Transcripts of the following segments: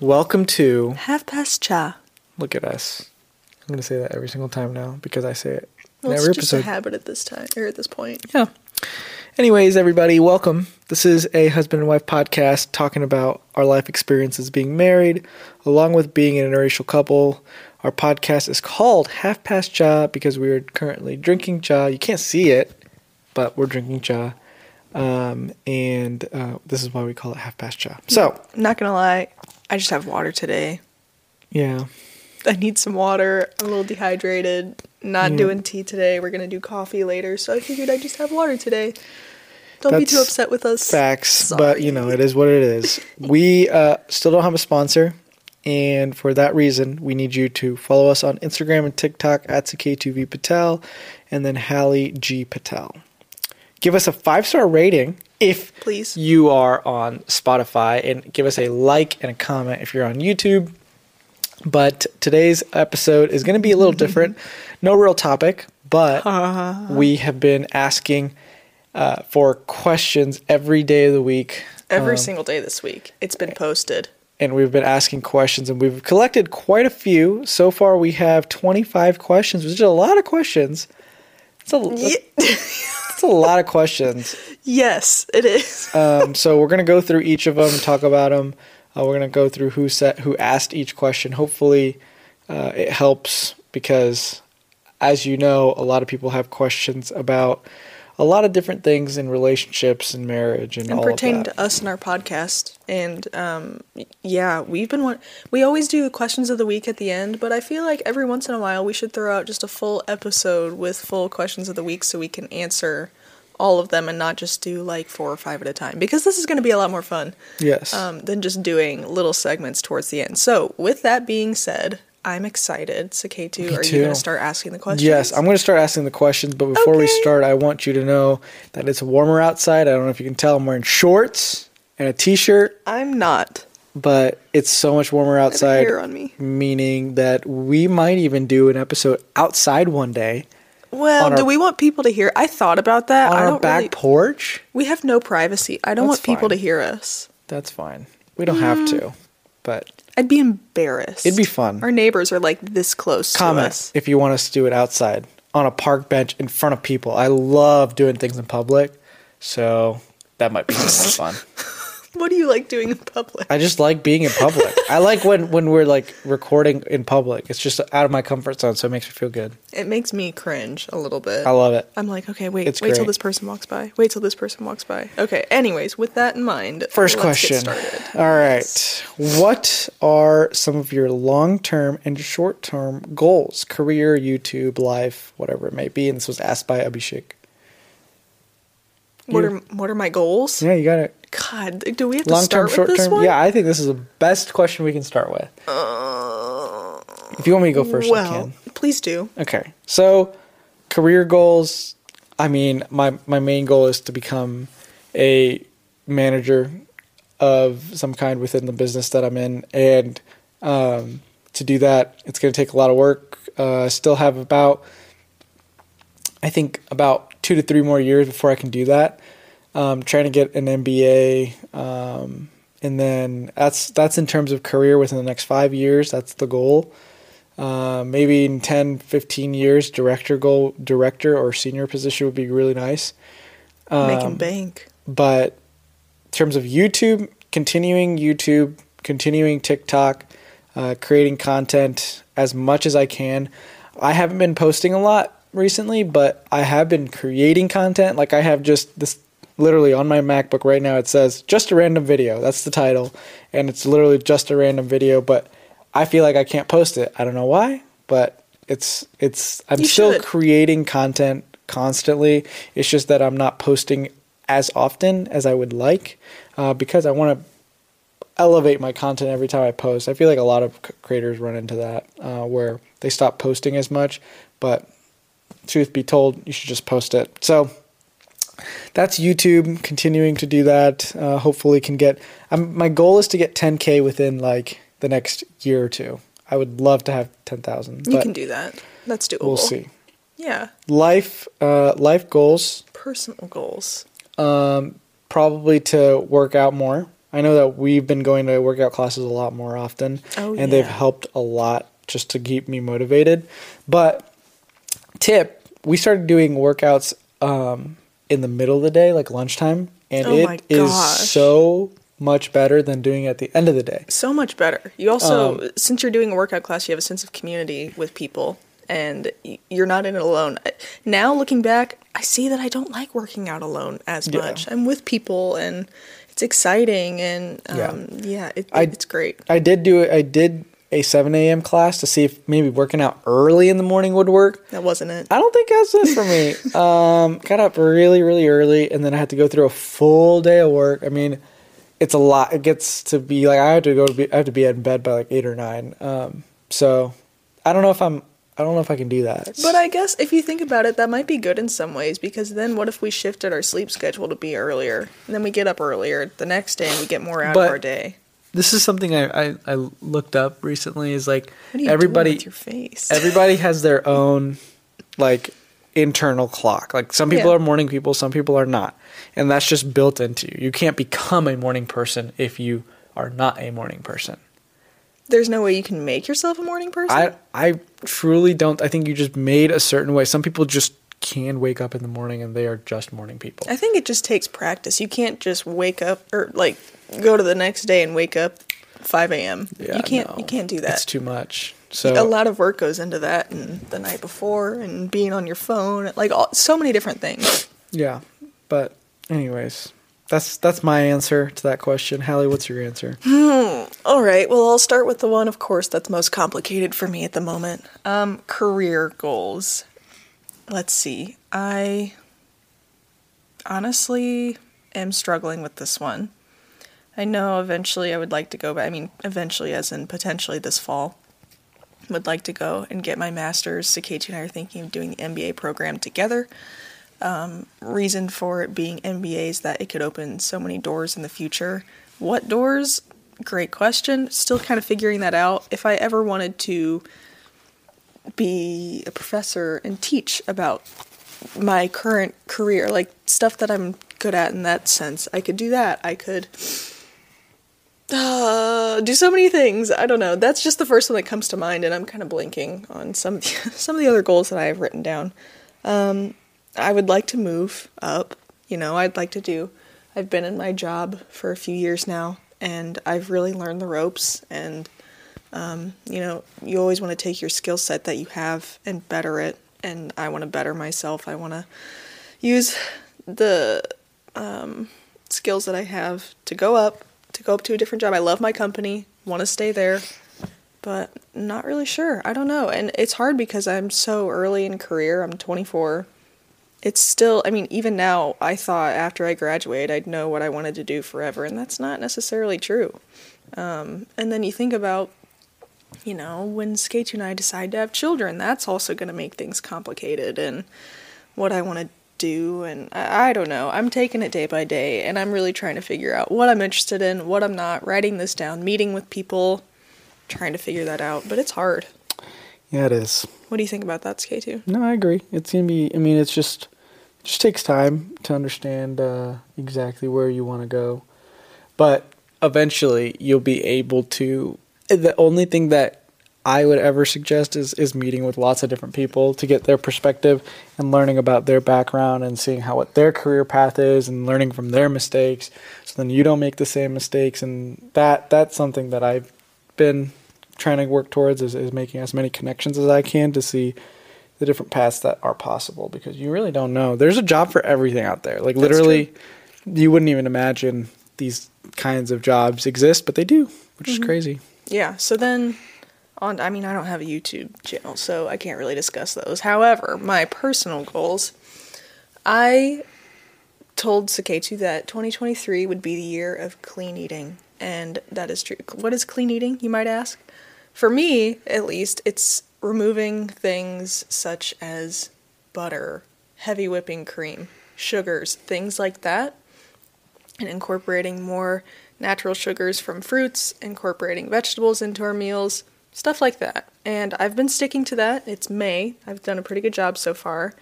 Welcome to Half past chai. Look at Us. I'm going to say that every single time now because I say it Well, it's every just a habit at this time or at this point. Yeah. Anyways, everybody, welcome. This is a husband and wife podcast talking about our life experiences being married, along with being an interracial couple. Our podcast is called Half Past Chai because we are currently drinking chai. You can't see it, but we're drinking chai. Um, and uh, this is why we call it Half Past Chai. So, Not gonna lie, I just have water today. yeah. I need some water. I'm a little dehydrated. Not Yeah. doing tea today. We're gonna do coffee later, so I figured I'd just have water today. Don't be too upset with us. facts, but you know, it is what it is. We uh, still don't have a sponsor, and for that reason, we need you to follow us on Instagram and TikTok at K2V Patel, and then Hallie G Patel. Give us a five star rating if Please. you are on Spotify, and give us a like and a comment if you're on YouTube. But today's episode is going to be a little different. No real topic, but we have been asking uh, for questions every day of the week. Every Um, single day this week, it's been posted. and we've been asking questions, and we've collected quite a few. So far, we have 25 questions, which is a lot of questions. It's a, it's a lot of questions. yes, it is. Um, so we're gonna go through each of them, talk about them. Uh, we're gonna go through who set, who asked each question. Hopefully, uh, it helps because, as you know, a lot of people have questions about a lot of different things in relationships and marriage and, and all pertaining of that. to us and our podcast. And um, yeah, we've been one. We always do questions of the week at the end, but I feel like every once in a while we should throw out just a full episode with full questions of the week so we can answer all of them and not just do like four or five at a time because this is going to be a lot more fun yes. um, than just doing little segments towards the end. So with that being said. I'm excited. So K2, are you going to start asking the questions? Yes, I'm going to start asking the questions, but before we start, I want you to know that it's warmer outside. I don't know if you can tell I'm wearing shorts and a t-shirt, I'm not. but it's so much warmer outside. on me. meaning that we might even do an episode outside one day Well, do our- we want people to hear? I thought about that. on I our back really, porch. We have no privacy. I don't That's want people fine. to hear us. That's fine. We don't have to, but I'd be embarrassed. It'd be fun. Our neighbors are like this close to us. if you want us to do it outside on a park bench in front of people. I love doing things in public, so that might be fun. What do you like doing in public? I just like being in public. I like when when we're like recording in public. It's just out of my comfort zone, so it makes me feel good. It makes me cringe a little bit. I love it. I'm like, okay, wait, It's wait till this person walks by. Wait till this person walks by. Okay. Anyways, with that in mind, First let's question. Get started. All right. What are some of your long term and short term goals? Career, YouTube, life, whatever it may be. And this was asked by Abhishek. What are what are my goals? Yeah, you got it. God, do we have to Long term, start short with this term. one? Yeah, I think this is the best question we can start with. if you want me to go first, I can. please do. Okay. So, career goals. I mean, my my main goal is to become a manager of some kind within the business that I'm in, and um, to do that, it's going to take a lot of work. Uh, I still have about, I think, about two to three more years before I can do that. Um, trying to get an MBA, um, and then that's that's in terms of career within the next five years. That's the goal uh, maybe in 10 15 years director goal director or senior position would be really nice Making Um, bank. but in terms of youtube continuing youtube continuing tiktok uh, creating content as much as i can i haven't been posting a lot recently but i have been creating content. Like i have just this literally on my macbook right now it says just a random video. That's the title. And it's literally just a random video but i feel like i can't post it. I don't know why but it's it's i'm You still should. creating content constantly. It's just that i'm not posting as often as i would like uh, because i want to elevate my content every time i post. I feel like a lot of c- creators run into that uh, where they stop posting as much but truth be told you should just post it so that's youtube continuing to do that uh, hopefully can get um, my goal is to get 10k within like the next year or two i would love to have 10000 You can do that. That's doable. we'll see Yeah. life uh, life goals Personal goals. um, probably to work out more I know that we've been going to workout classes a lot more often, Oh, and they've helped a lot just to keep me motivated. But tip, we started doing workouts um, in the middle of the day, like lunchtime, and Oh it is so much better than doing it at the end of the day. So much better. You also, Um, since you're doing a workout class, you have a sense of community with people, and you're not in it alone. Now, looking back, I see that I don't like working out alone as Yeah. much. I'm with people, and it's exciting, and Yeah. um, yeah, it, I- it's great. I did do it. I did a 7 a.m. class to see if maybe working out early in the morning would work. That wasn't it. I don't think that's it for me. Um, got up really, really early, and then I had to go through a full day of work. I mean, it's a lot. It gets to be like I have to go to be. I have to be in bed by like eight or nine. Um, so I don't know if I'm. I don't know if I can do that. But I guess if you think about it, that might be good in some ways because then what if we shifted our sleep schedule to be earlier? And then we get up earlier the next day and we get more out But- of our day. This is something I, I, I looked up recently. Is like What are you everybody your face? everybody has their own like internal clock. Like some people Yeah. are morning people, some people are not. And that's just built into you. You can't become a morning person if you are not a morning person. There's no way you can make yourself a morning person. I I truly don't I think you just made a certain way. Some people just can wake up in the morning and they are just morning people. I think it just takes practice. You can't just wake up or like go to the next day and wake up 5 a.m. Yeah, you can't. no. You can't do that. It's too much. So a lot of work goes into that, and the night before, and being on your phone, like all, so many different things. yeah. But anyways, that's that's my answer to that question. Hallie, what's your answer? All right. Well, I'll start with the one, of course, that's most complicated for me at the moment. Um, career goals. Let's see. I honestly am struggling with this one. I know eventually I would like to go back. I mean, eventually, as in potentially this fall, would like to go and get my master's. Saketu and I are thinking of doing the MBA program together. Um, reason for it being MBA is that it could open so many doors in the future. What doors? Great question. Still kind of figuring that out. If I ever wanted to be a professor and teach about my current career, like stuff that I'm good at in that sense, I could do that. I could uh, do so many things. I don't know. That's just the first one that comes to mind, and I'm kind of blinking on some some of the other goals that I have written down. Um, I would like to move up. You know, I'd like to do. I've been in my job for a few years now, and I've really learned the ropes. And um, you know, you always want to take your skill set that you have and better it. And I want to better myself. I want to use the um, skills that I have to go up, to go up to a different job. I love my company, want to stay there, but not really sure. I don't know. And it's hard because I'm so early in career. I'm 24. It's still, I mean, even now, I thought after I graduate, I'd know what I wanted to do forever, and that's not necessarily true. Um, and then you think about, you know, when Skate and I decide to have children, that's also going to make things complicated, and what I want to do, and I, I don't know. I'm taking it day by day, and I'm really trying to figure out what I'm interested in, what I'm not, writing this down, meeting with people, trying to figure that out, but it's hard. Yeah, it is. What do you think about that, K2? No, I agree. It's gonna be. I mean, it's just it just takes time to understand uh, exactly where you want to go, but eventually you'll be able to. The only thing that I would ever suggest is is meeting with lots of different people to get their perspective and learning about their background and seeing how what their career path is and learning from their mistakes, so then you don't make the same mistakes. And that that's something that I've been trying to work towards is, is making as many connections as I can to see the different paths that are possible because you really don't know. There's a job for everything out there. Like That's literally, you wouldn't even imagine these kinds of jobs exist, but they do, which is mm-hmm. crazy. Yeah, so then on I mean I don't have a YouTube channel, so I can't really discuss those. However, my personal goals, I told Saketu that 2023 would be the year of clean eating, and that is true. What is clean eating, you might ask? For me, at least, it's removing things such as butter, heavy whipping cream, sugars, things like that and incorporating more natural sugars from fruits, incorporating vegetables into our meals, stuff like that. And I've been sticking to that. It's May. I've done a pretty good job so far.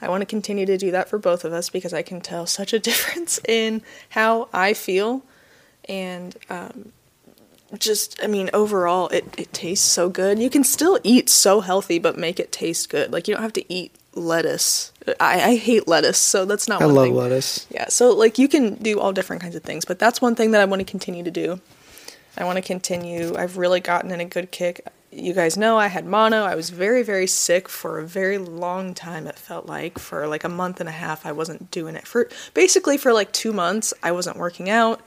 I want to continue to do that for both of us because I can tell such a difference in how I feel and um, just I mean overall it it tastes so good. You can still eat so healthy, but make it taste good. Like you don't have to eat lettuce. I, I hate lettuce, so that's not. What I one love thing. lettuce. Yeah, so like you can do all different kinds of things, but that's one thing that I want to continue to do. I want to continue. I've really gotten in a good kick. You guys know I had mono. I was very, very sick for a very long time, it felt like. For like a month and a half, I wasn't doing it. For basically for like two months, I wasn't working out.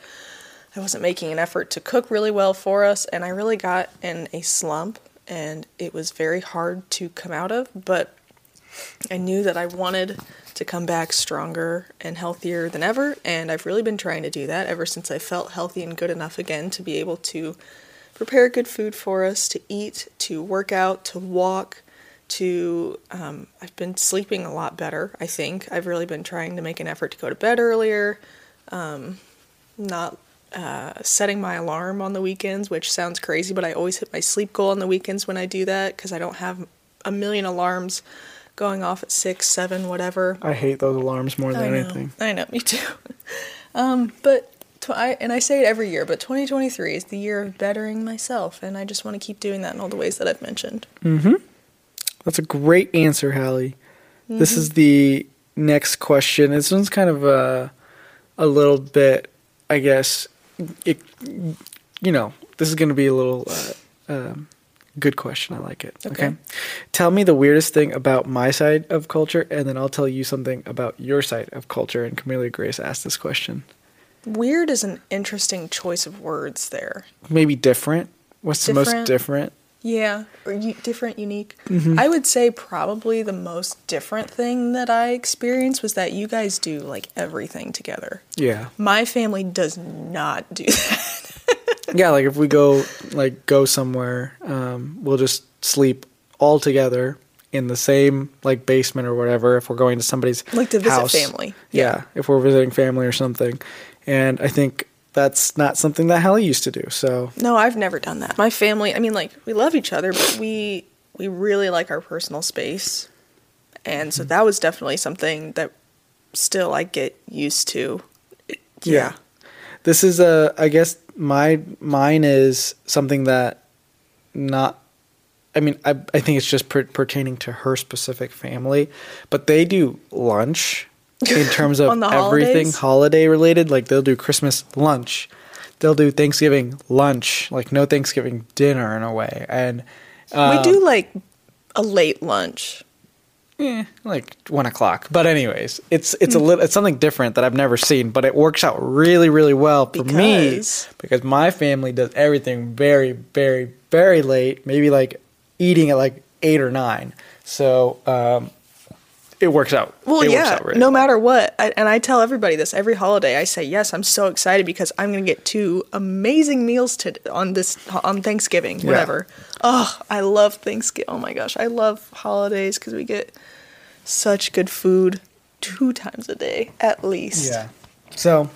I wasn't making an effort to cook really well for us, and I really got in a slump, and it was very hard to come out of. But I knew that I wanted to come back stronger and healthier than ever, and I've really been trying to do that ever since I felt healthy and good enough again to be able to prepare good food for us, to eat, to work out, to walk, to. Um, I've been sleeping a lot better, I think. I've really been trying to make an effort to go to bed earlier, um, not uh, setting my alarm on the weekends, which sounds crazy, but I always hit my sleep goal on the weekends when I do that because I don't have a million alarms going off at six, seven, whatever. I hate those alarms more than I anything. I know, me too. um, but tw- I and I say it every year, but 2023 is the year of bettering myself, and I just want to keep doing that in all the ways that I've mentioned. Mhm. That's a great answer, Hallie. This Mm-hmm. is the next question. This one's kind of a, a little bit, I guess, it, you know, this is going to be a little uh, um, good question. I like it. Okay. Tell me the weirdest thing about my side of culture, and then I'll tell you something about your side of culture. And Camellia Grace asked this question. Weird is an interesting choice of words there. Maybe different. What's the most Different. different? Yeah, or u- different, unique. Mm-hmm. I would say probably the most different thing that I experienced was that you guys do like everything together. Yeah. My family does not do that. Yeah like if we go like go somewhere um we'll just sleep all together in the same like basement or whatever if we're going to somebody's Like to visit house. family. yeah if we're visiting family or something and i think that's not something that Hallie used to do so No, I've never done that. My family, I mean, like we love each other, but we we really like our personal space, and so that was definitely something that still I get used to. It- yeah this is a i guess my mine is something that not i mean i, I think it's just per- pertaining to her specific family but they do lunch in terms of everything holidays? holiday related like they'll do christmas lunch they'll do thanksgiving lunch like no thanksgiving dinner in a way and we um, do like a late lunch. Eh, like one o'clock. But anyways, it's it's a little it's something different that I've never seen, but it works out really really well for me Because? because my family does everything very very very late, maybe like eating at like eight or nine. So um, it works out. Well, it works yeah. out really no well. matter what, I, and I tell everybody this every holiday. I say yes. I'm so excited because I'm going to get two amazing meals to on this on Thanksgiving. Yeah. Whatever. Oh, I love Thanksgiving. Oh my gosh, I love holidays because we get such good food two times a day at least. Yeah. So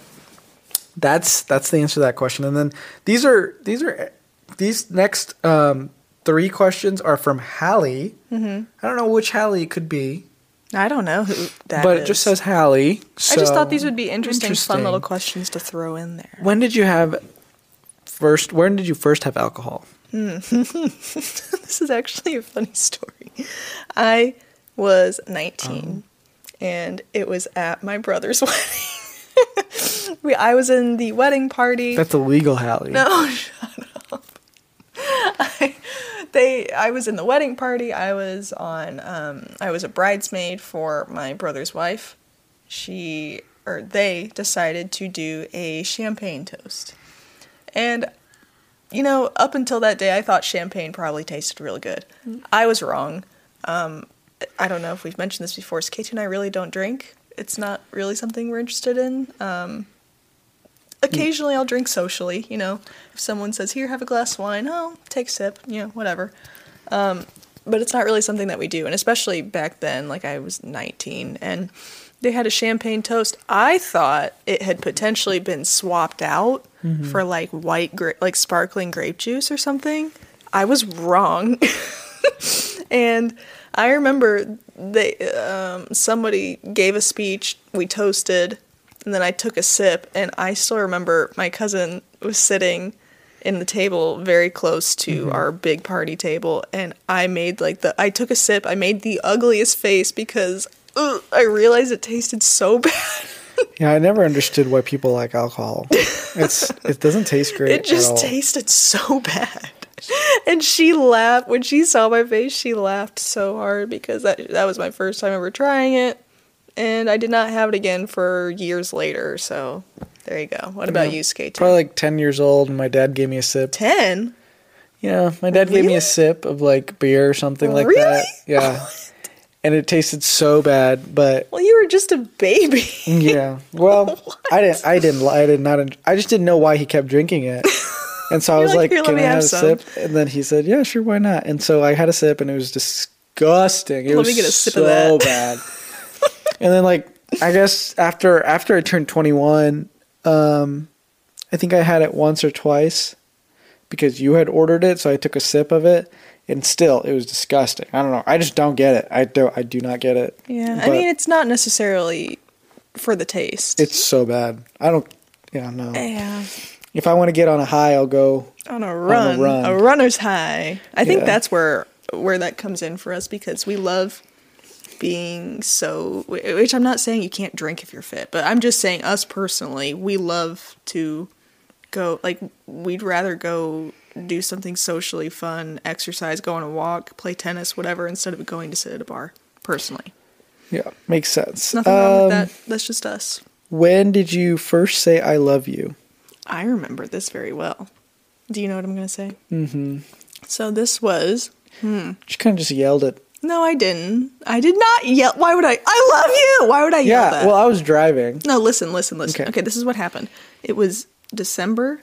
that's that's the answer to that question. And then these are these are these next um, three questions are from Hallie. Mm-hmm. I don't know which Hallie it could be, I don't know who that but it just says Hallie. I just thought these would be interesting, fun little questions to throw in there. When did you have first? When did you first have alcohol? Hmm. this is actually a funny story. I was 19 and it was at my brother's wedding. we, I was in the wedding party. That's illegal, Hallie. no, shut up. I, they I was in the wedding party. I was on um, I was a bridesmaid for my brother's wife. She or they decided to do a champagne toast. And you know, up until that day, I thought champagne probably tasted real good. I was wrong. Um, I don't know if we've mentioned this before. So Katie and I really don't drink. It's not really something we're interested in. Um, occasionally, I'll drink socially. You know, if someone says, "Here, have a glass of wine," oh, take a sip. You know, whatever. Um, but it's not really something that we do, and especially back then, like I was 19, and they had a champagne toast. I thought it had potentially been swapped out for like white, gra- like sparkling grape juice or something. I was wrong, and I remember they um, somebody gave a speech. We toasted, and then I took a sip, and I still remember my cousin was sitting in the table very close to mm-hmm. our big party table, and I made like the I took a sip, I made the ugliest face because ugh, I realized it tasted so bad. Yeah, I never understood why people like alcohol. It's it doesn't taste great. It just tasted so bad. And she laughed when she saw my face. She laughed so hard because that that was my first time ever trying it, and I did not have it again for years later. So there you go. What about you, Skate? Probably like ten years old, and my dad gave me a sip. ten. Yeah, my dad gave me a sip of like beer or something like Really? that. Yeah, and it tasted so bad, but Well, you were just a baby. Mm, yeah. Well, I didn't. I didn't. I did not. I just didn't know why he kept drinking it. And so I was like, like, "Here, "Can I have have a sip?" And then he said, "Yeah, sure, why not?" And so I had a sip, and it was disgusting. It Let was me get a sip so of that. bad. And then, like, I guess after after I turned twenty one, um, I think I had it once or twice because you had ordered it, so I took a sip of it, and still, it was disgusting. I don't know. I just don't get it. I do. I do not get it. Yeah, I mean it's not necessarily for the taste. it's so bad. I don't. Yeah, no. yeah. If I want to get on a high, I'll go. on a run, a, run. runner's high. I think that's where where that comes in for us because we love being so. Which I'm not saying you can't drink if you're fit, but I'm just saying us personally, we love to go. Like we'd rather go do something socially fun, exercise, go on a walk, play tennis, whatever, instead of going to sit at a bar. Personally, Yeah, makes sense. nothing wrong with Um, that. That's just us. When did you first say "I love you"? I remember this very well. Do you know what I'm going to say? Mm-hmm. So this was Hmm. She kind of just yelled it. No, I didn't. I did not yell. Why would I? I love you. Why would I yell Yeah. Well, I was driving. no, listen, listen, listen. Okay. Okay. this is what happened. It was December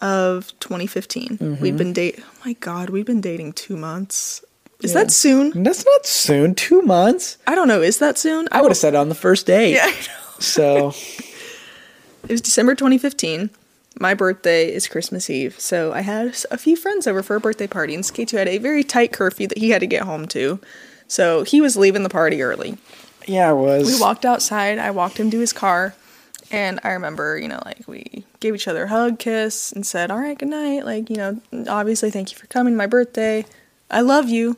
of 2015. Mm-hmm. We've been date. Oh my god, we've been dating two months. Is Yeah. that soon? That's not soon. Two months. I don't know. Is that soon? I would have said on the first date. Yeah, I know. So It was December 2015. My birthday is Christmas Eve, so I had a few friends over for a birthday party, and Skate2 had a very tight curfew that he had to get home to. So he was leaving the party early. yeah, I was. we walked outside. I walked him to his car, and I remember, you know, like we gave each other a hug, kiss, and said, "All right, good night." Like, you know, obviously, thank you for coming my birthday. I love you.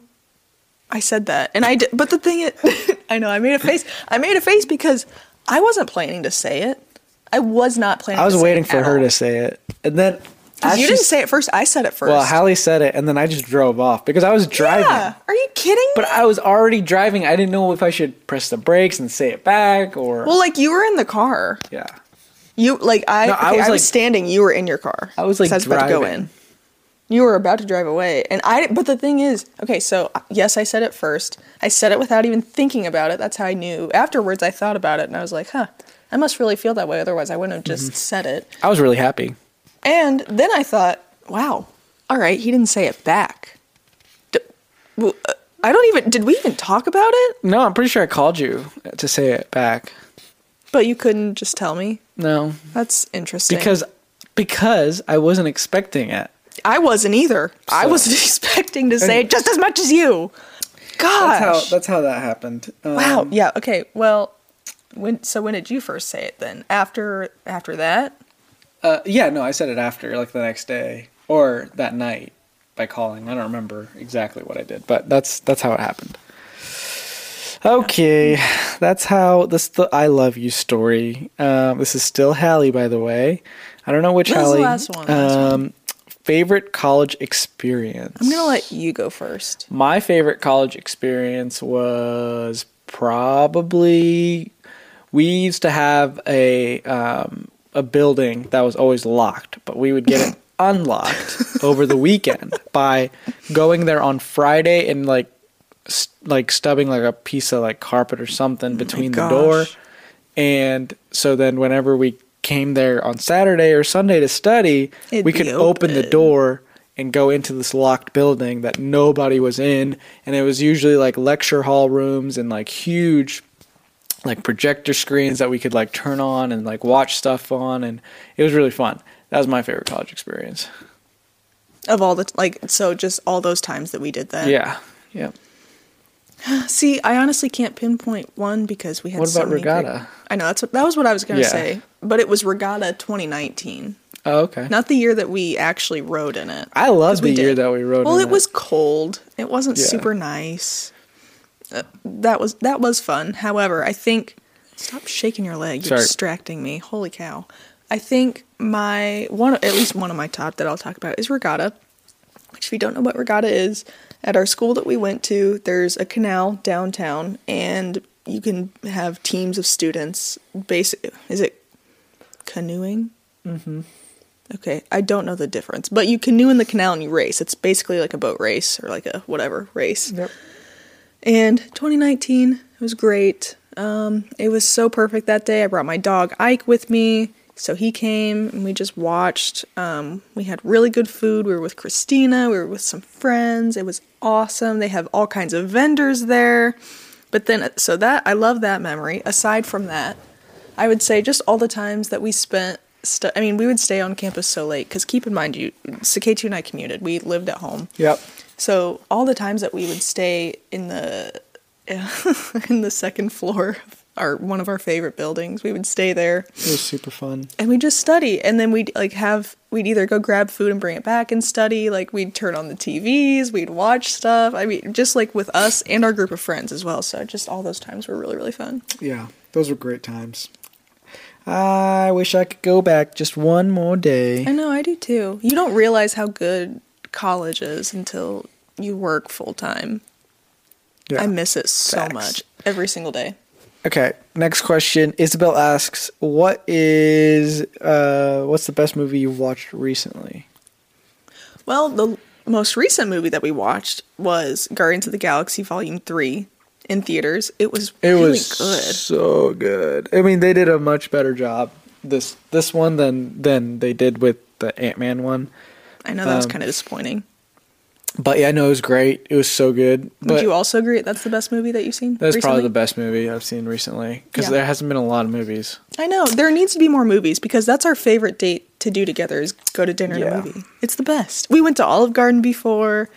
I said that, and I did. But the thing is, I know I made a face. I made a face because I wasn't planning to say it. I was not planning. I was waiting it for her all. to say it, and then as You didn't say it first. I said it first. Well, Hallie said it, and then I just drove off because I was driving. Yeah. Are you kidding? But I was already driving. I didn't know if I should press the brakes and say it back or. well, like you were in the car. yeah. You like I. No, okay, I I was, was, like- standing. You were in your car. I was, like I was about to go in. You were about to drive away, and I. But the thing is, okay, so yes, I said it first. I said it without even thinking about it. That's how I knew. Afterwards, I thought about it, and I was like, huh, I must really feel that way. Otherwise, I wouldn't have just Mm-hmm. said it. I was really happy. And then I thought, wow, all right, he didn't say it back. D- uh, I don't even. Did we even talk about it? No, I'm pretty sure I called you to say it back. But you couldn't just tell me. No, That's interesting. because because I wasn't expecting it. I wasn't either. I wasn't expecting to say it just as much as you. Gosh. That's how that's how that happened. Um, wow. Yeah. Okay. Well, when so when did you first say it then? After after that? Uh, yeah, no, I said it after, like the next day or that night by calling. I don't remember exactly what I did, but that's that's how it happened. Okay, that's how this the I love you story. Um, this is still Hallie, by the way. I don't know which This is the Hallie. last one, last one. um, favorite college experience. I'm gonna let you go first. My favorite college experience was probably we used to have a um, a building that was always locked, but we would get it unlocked over the weekend by going there on Friday and like st- like stubbing like a piece of like carpet or something between the door. And so then whenever we came there on Saturday or Sunday to study, It'd we could open the door and go into this locked building that nobody was in. And it was usually like lecture hall rooms and like huge like projector screens that we could like turn on and like watch stuff on and it was really fun. That was my favorite college experience. Of all the like, so just all those times that we did that. Yeah. Yeah. See, I honestly can't pinpoint one because we had. What so about many great- regatta? I know that's what, that was what I was gonna Yeah. say, but it was regatta 2019, Oh, okay. not the year that we actually rode in it. I love the year that we rode. Well, in it was cold. It wasn't Yeah. super nice. Uh, that was that was fun. However, I think stop shaking your leg. You're Sorry. distracting me. Holy cow! I think my one at least one of my top that I'll talk about is regatta. Which, if you don't know what regatta is, at our school that we went to, there's a canal downtown, and you can have teams of students. Basic is it canoeing? Mm-hmm. Okay, I don't know the difference, but you canoe in the canal and you race. It's basically like a boat race or like a whatever race. Yep. And 2019 it was great. Um, it was so perfect that day. I brought my dog Ike with me, so he came and we just watched. Um, we had really good food. We were with Christina. We were with some friends. It was awesome. They have all kinds of vendors there. But then, so that I love that memory. Aside from that, I would say just all the times that we spent. Stu- I mean, we would stay on campus so late because keep in mind, you, Saketu and I commuted. We lived at home. Yep. So all the times that we would stay in the in the second floor of our one of our favorite buildings, we would stay there It was super fun. and we'd just study. And then we'd like have we'd either go grab food and bring it back and study. Like we'd turn on the TVs, we'd watch stuff. I mean, just like with us and our group of friends as well. So just all those times were really really fun. Yeah, those were great times. I wish I could go back just one more day. I know I do too. You don't realize how good college is until you work full time. Yeah. I miss it so Facts. much every single day. Okay, next question. Isabel asks, "What is uh what's the best movie you've watched recently?" Well, the most recent movie that we watched was Guardians of the Galaxy Volume 3 in theaters. It was It really was good. so good. I mean, they did a much better job this this one than than they did with the Ant Man one. I know that was um, kind of disappointing. But yeah, no, it was great. It was so good. Would But you also agree that's the best movie that you've seen? that's probably the best movie I've seen recently because Yeah. there hasn't been a lot of movies. I know. There needs to be more movies because that's our favorite date to do together is go to dinner Yeah. and a movie. It's the best. We went to Olive Garden before.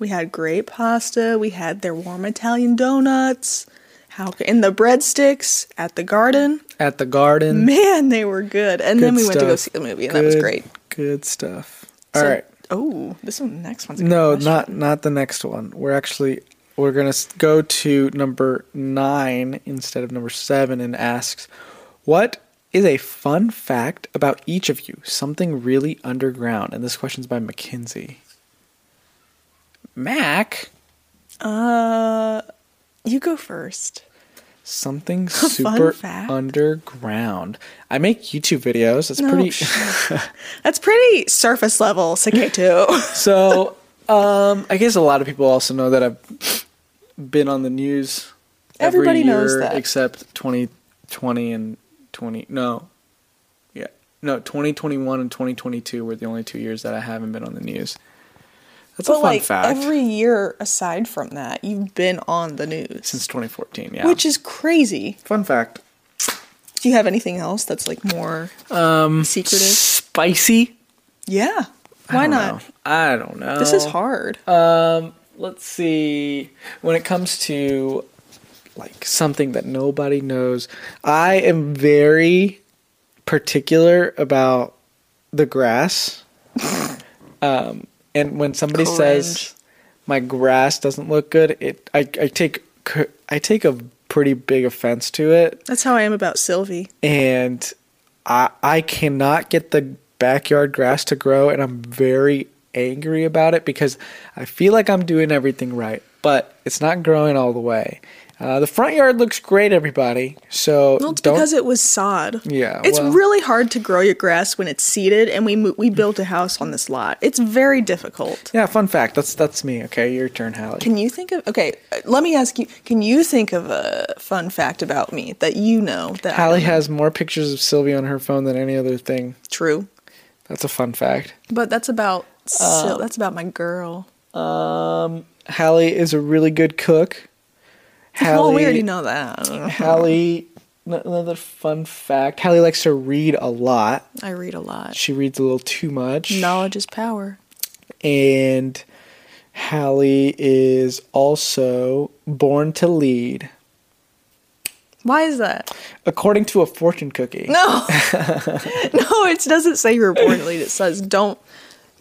We had great pasta. We had their warm Italian donuts. How and the breadsticks at the garden. At the Garden, Man, they were good. And then Good we went to go see the movie and that was great. Good stuff. So- All right. Oh, this one the next one's a good No, question. not not the next one. We're actually we're gonna go to number nine instead of number seven, and asks, "What is a fun fact about each of you? Something really underground." And this question's by Mackenzie. Mac, Uh, you go first. Something super underground. I make YouTube videos. That's No, pretty. That's pretty surface level, Saketu. so, um, I guess a lot of people also know that I've been on the news. every Everybody knows that. except 2020 and 20. No, yeah, no, 2021 and 2022 were the only two years that I haven't been on the news. That's a but fun like fact. every year aside from that, you've been on the news, since 2014, yeah. which is crazy. fun fact. Do you have anything else that's like more Um, secretive? spicy. Yeah. Why don't not? know. I don't know. This is hard. Um, let's see. When it comes to like something that nobody knows, I am very particular about the grass. um, and when somebody says my grass doesn't look good, it I, I take I take a pretty big offense to it That's how I am about Sylvie. and I I cannot get the backyard grass to grow, and I'm very angry about it because I feel like I'm doing everything right, but it's not growing all the way. Uh, the front yard looks great, everybody. So Well, it's because it was sod. Yeah, It's well- really hard to grow your grass when it's seeded, and we mo- we built a house on this lot. It's very difficult. yeah, fun fact. That's that's me. Okay, your turn, Hallie. Can you think of okay? uh, Let me ask you. Can you think of a fun fact about me that you know that Hallie has more pictures of Sylvia on her phone than any other thing. true? That's a fun fact. But that's about Uh, Syl- that's about my girl. Um, Hallie is a really good cook. Well, we already know that. Hallie, another fun fact. Hallie likes to read a lot. I read a lot. She reads a little too much. Knowledge is power. And Hallie is also born to lead, Why is that? according to a fortune cookie. No, no, it doesn't say you were born to lead. It says don't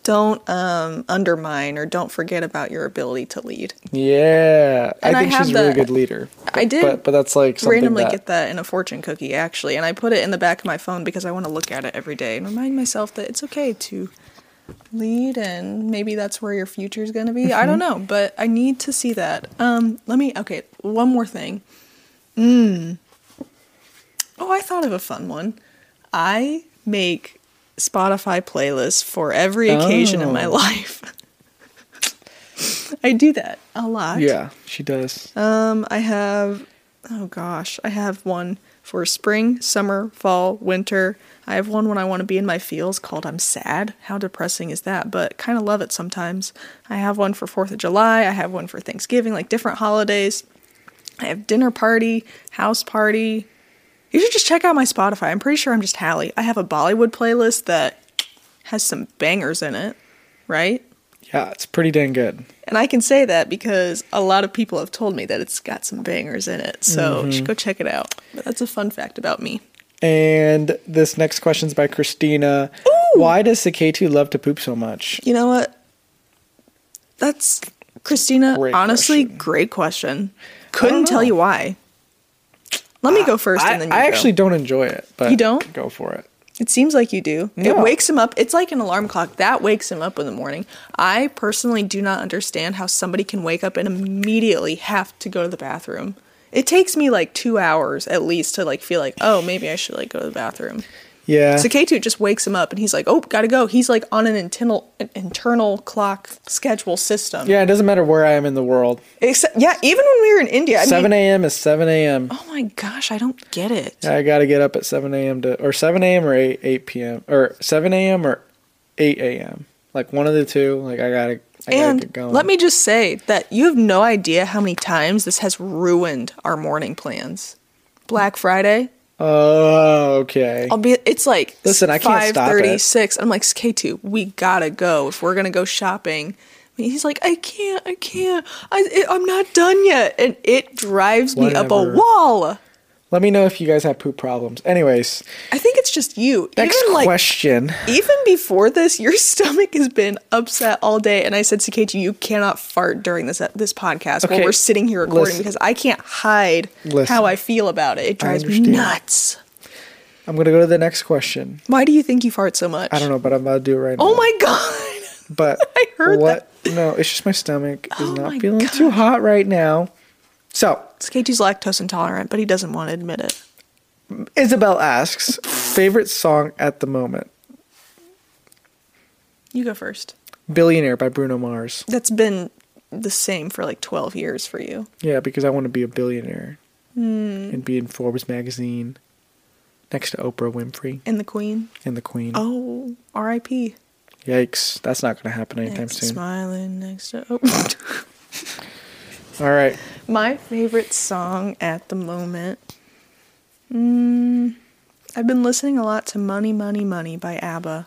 don't um, undermine or don't forget about your ability to lead. Yeah, And I I think have she's a really good leader. I did but but that's like something randomly that, get that in a fortune cookie actually, and I put it in the back of my phone because I want to look at it every day and remind myself that it's okay to lead and maybe that's where your future is going to be. I don't know, but I need to see that. Um let me okay, one more thing. Mm. Oh, I thought of a fun one. I make Spotify playlists for every occasion in my Oh. life. I do that a lot. Yeah, she does. Um, I have, oh gosh, I have one for spring, summer, fall, winter. I have one when I want to be in my feels called I'm Sad. How depressing is that? But kind of love it sometimes. I have one for 4th of July. I have one for Thanksgiving, like different holidays. I have dinner party, house party. You should just check out my Spotify. I'm pretty sure I'm just Hallie. I have a Bollywood playlist that has some bangers in it, right? Yeah, it's pretty dang good. And I can say that because a lot of people have told me that it's got some bangers in it. So mm-hmm. you should go check it out. But that's a fun fact about me. And this next question is by Christina. Why does Saketu love to poop so much? You know what? That's Christina. Great honestly, question. great question. Couldn't tell you why. Let me uh, go first, I, and then you I go. actually don't enjoy it, but You don't? go for it. It seems like you do. It wakes him up. It's like an alarm clock. That wakes him up in the morning. I personally do not understand how somebody can wake up and immediately have to go to the bathroom. It takes me like two hours at least to like feel like, oh, maybe I should like go to the bathroom. Yeah. Saketu just wakes him up and he's like, oh, gotta go. He's like on an internal an internal clock schedule system. yeah, it doesn't matter where I am in the world. Except, yeah, even when we were in India, I 7 a.m. is 7 a.m. oh my gosh, I don't get it. I got to get up at 7 a.m. to, or 7 a.m. or 8, 8 p.m. or 7 a.m. or 8 a.m. Like one of the two. Like I got to, I got to And let me just say that you have no idea how many times this has ruined our morning plans. Black Friday, Oh, okay. I'll be. It's like Listen, I can't stop it. 5:36. I'm like K two. We gotta go if we're gonna go shopping. He's like, I can't, I can't, I, it, I'm not done yet, and it drives me up a wall. Let me know if you guys have poop problems. Anyways, I think it's just you. next even like question. even before this, your stomach has been upset all day, and I said to Kate, you cannot fart during this this podcast while we're sitting here recording listen. because I can't hide Listen. how I feel about it. It drives me nuts. I'm going to go to the next question. Why do you think you fart so much? I don't know, but I'm about to do it right oh now. Oh my god! But I heard what? No, it's just my stomach is Oh not feeling too hot right now. So, Skatey's lactose intolerant, but he doesn't want to admit it. Isabel asks, favorite song at the moment? You go first. Billionaire by Bruno Mars. That's been the same for like 12 years for you. Yeah, because I want to be a billionaire Hmm. and be in Forbes magazine next to Oprah Winfrey And the Queen. and the Queen. Oh, R.I.P. Yikes, that's not going to happen anytime Next soon. Smiling next to Oprah. All right. My favorite song at the moment. Mm, I've been listening a lot to Money, Money, Money by ABBA.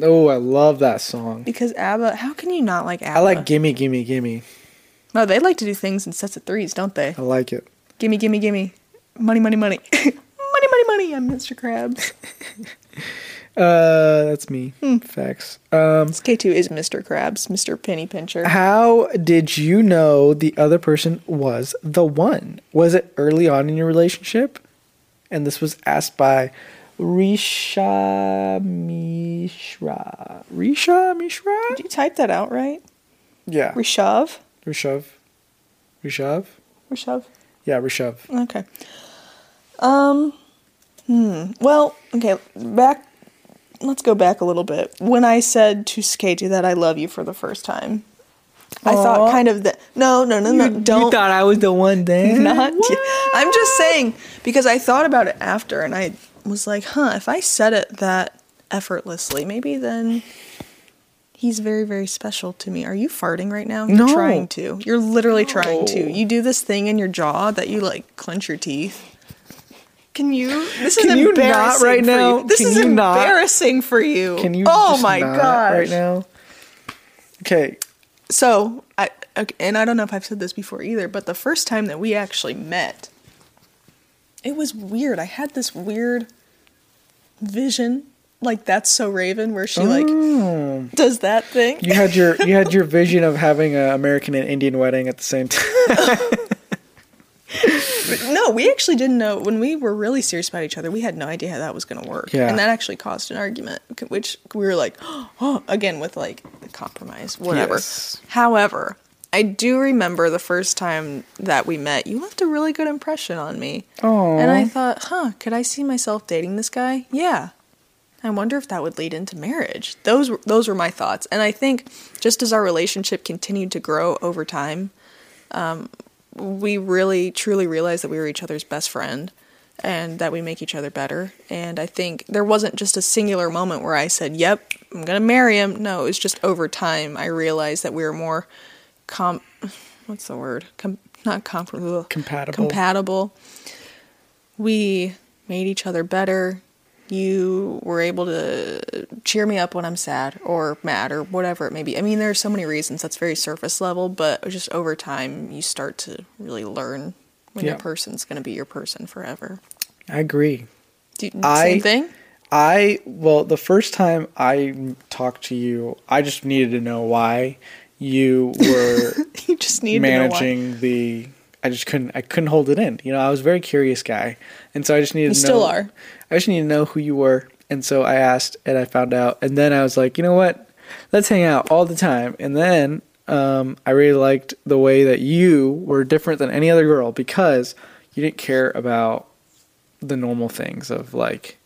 Oh, I love that song. Because ABBA, how can you not like ABBA? I like Gimme, Gimme, Gimme. No, they like to do things in sets of threes, don't they? I like it. Gimme, gimme, gimme. Money, money, money. money, money, money. I'm Mr. Krabs. Uh, that's me. Hmm. Facts. Um, K2 is Mr. Krabs, Mr. Penny Pincher. how did you know the other person was the one? Was it early on in your relationship? And this was asked by Risha Mishra. Risha Mishra? Did you type that out right? Yeah. Rishav? Rishav. Rishav? Rishav? Yeah, Rishav. Okay. Um, hmm. Well, okay, back. Let's go back a little bit. When I said to Skate that I love you for the first time, I thought kind of that. No, no, no, no. don't. thought I was the one then? not yet. I'm just saying because I thought about it after and I was like, huh, if I said it that effortlessly, maybe then he's very, very special to me. Are you farting right now? You're No. trying to. You're literally trying to. You do this thing in your jaw that you like clench your teeth. Can you? This is Can embarrassing right now? This Can is you not? embarrassing for you. Can you Oh my god! right now? Okay. So, I okay, and I don't know if I've said this before either, but the first time that we actually met, it was weird. I had this weird vision, like that's so Raven, where she like Oh. does that thing. You had your you had your vision of having an American and Indian wedding at the same time. No, we actually didn't know when we were really serious about each other. We had no idea how that was going to work, Yeah. and that actually caused an argument, which we were like, oh, again with like the compromise, whatever. Yes. However, I do remember the first time that we met. You left a really good impression on me, Oh. and I thought, huh, could I see myself dating this guy? Yeah. I wonder if that would lead into marriage. Those were, those were my thoughts, and I think just as our relationship continued to grow over time, um, we really truly realized that we were each other's best friend and that we make each other better. And I think there wasn't just a singular moment where I said, "Yep, I'm gonna marry him." No, it was just over time I realized that we were more com. What's the word? Com- not comparable. Compatible. Compatible. We made each other better. You were able to cheer me up when I'm sad or mad or whatever it may be. I mean, there are so many reasons. That's very surface level, but just over time, you start to really learn when Yeah. your person's going to be your person forever. I agree. Do you, I- same thing? I well, the first time I talked to you, I just needed to know why you were You just need to know why. managing the. I just couldn't. I couldn't hold it in. You know, I was a very curious guy, and so I just needed You to know. still are. I just needed to know who you were, and so I asked, and I found out, and then I was like, you know what? Let's hang out all the time, and then um, I really liked the way that you were different than any other girl because you didn't care about the normal things of like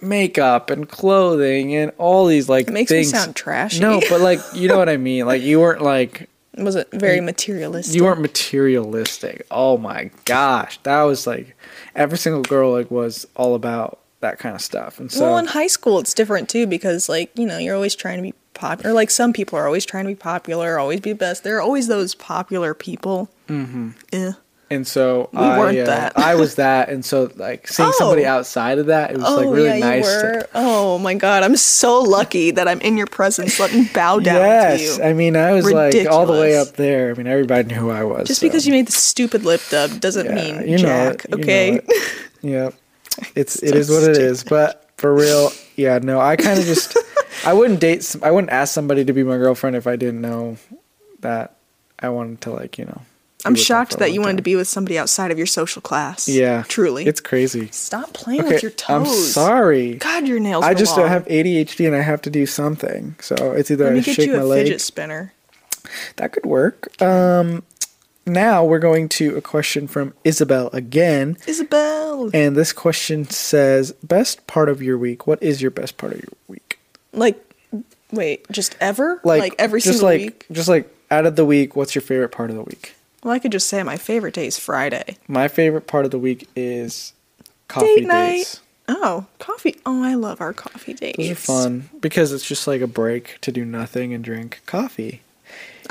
makeup and clothing and all these like It makes things. me sound trashy. No, but like you know what I mean. Like you weren't like Was it very materialistic? you weren't materialistic. Oh my gosh, that was like every single girl like was all about that kind of stuff. And so well, in high school, it's different too because, like, you know, you're always trying to be popular. Like, some people are always trying to be popular, always be best. There are always those popular people. Mm-hmm. Yeah. And so We I, uh. I was that, and so like seeing somebody Oh. outside of that, it was Oh, like really yeah, nice. you to- oh my god, I'm so lucky that I'm in your presence. Let me bow down yes, to you. I mean I was like all the way up there. I mean everybody knew who I was. Just so. because you made the stupid lip dub doesn't Yeah, mean you know jack. it, you know okay. it. Yeah, it's it So is what it is. But for real, yeah, no, I kind of just I wouldn't date. Some, I wouldn't ask somebody to be my girlfriend if I didn't know that I wanted to like you know. I'm shocked that you wanted time. to be with somebody outside of your social class. Yeah, Truly. it's crazy. Stop playing Okay, with your toes. I'm sorry. God, your nails are. I just long. have ADHD and I have to do something. So it's either Let me I get shake you my a leg. fidget spinner. That could work. Um, now we're going to a question from Isabel again. Isabel. And this question says, Best part of your week. What is your best part of your week? Like, wait, just ever? Like, Like, every just single like, week? Just like out of the week, what's your favorite part of the week? Well, I could just say my favorite day is Friday. My favorite part of the week is coffee Date night. days. Oh, coffee. Oh, I love our coffee dates. Those are fun because it's just like a break to do nothing and drink coffee.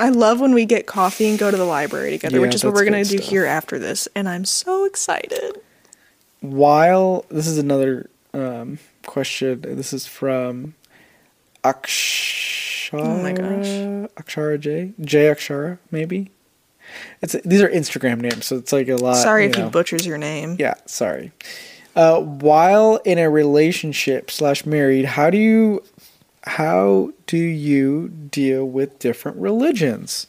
I love when we get coffee and go to the library together, Yeah, which is what we're going to do here after this. And I'm so excited. While this is another um, question, this is from Akshara. Oh my gosh. Akshara J. J Akshara, maybe. It's these are Instagram names, so it's like a lot. Sorry you if know. he butchers your name. Yeah, sorry. Uh, while in a relationship slash married, how do you how do you deal with different religions?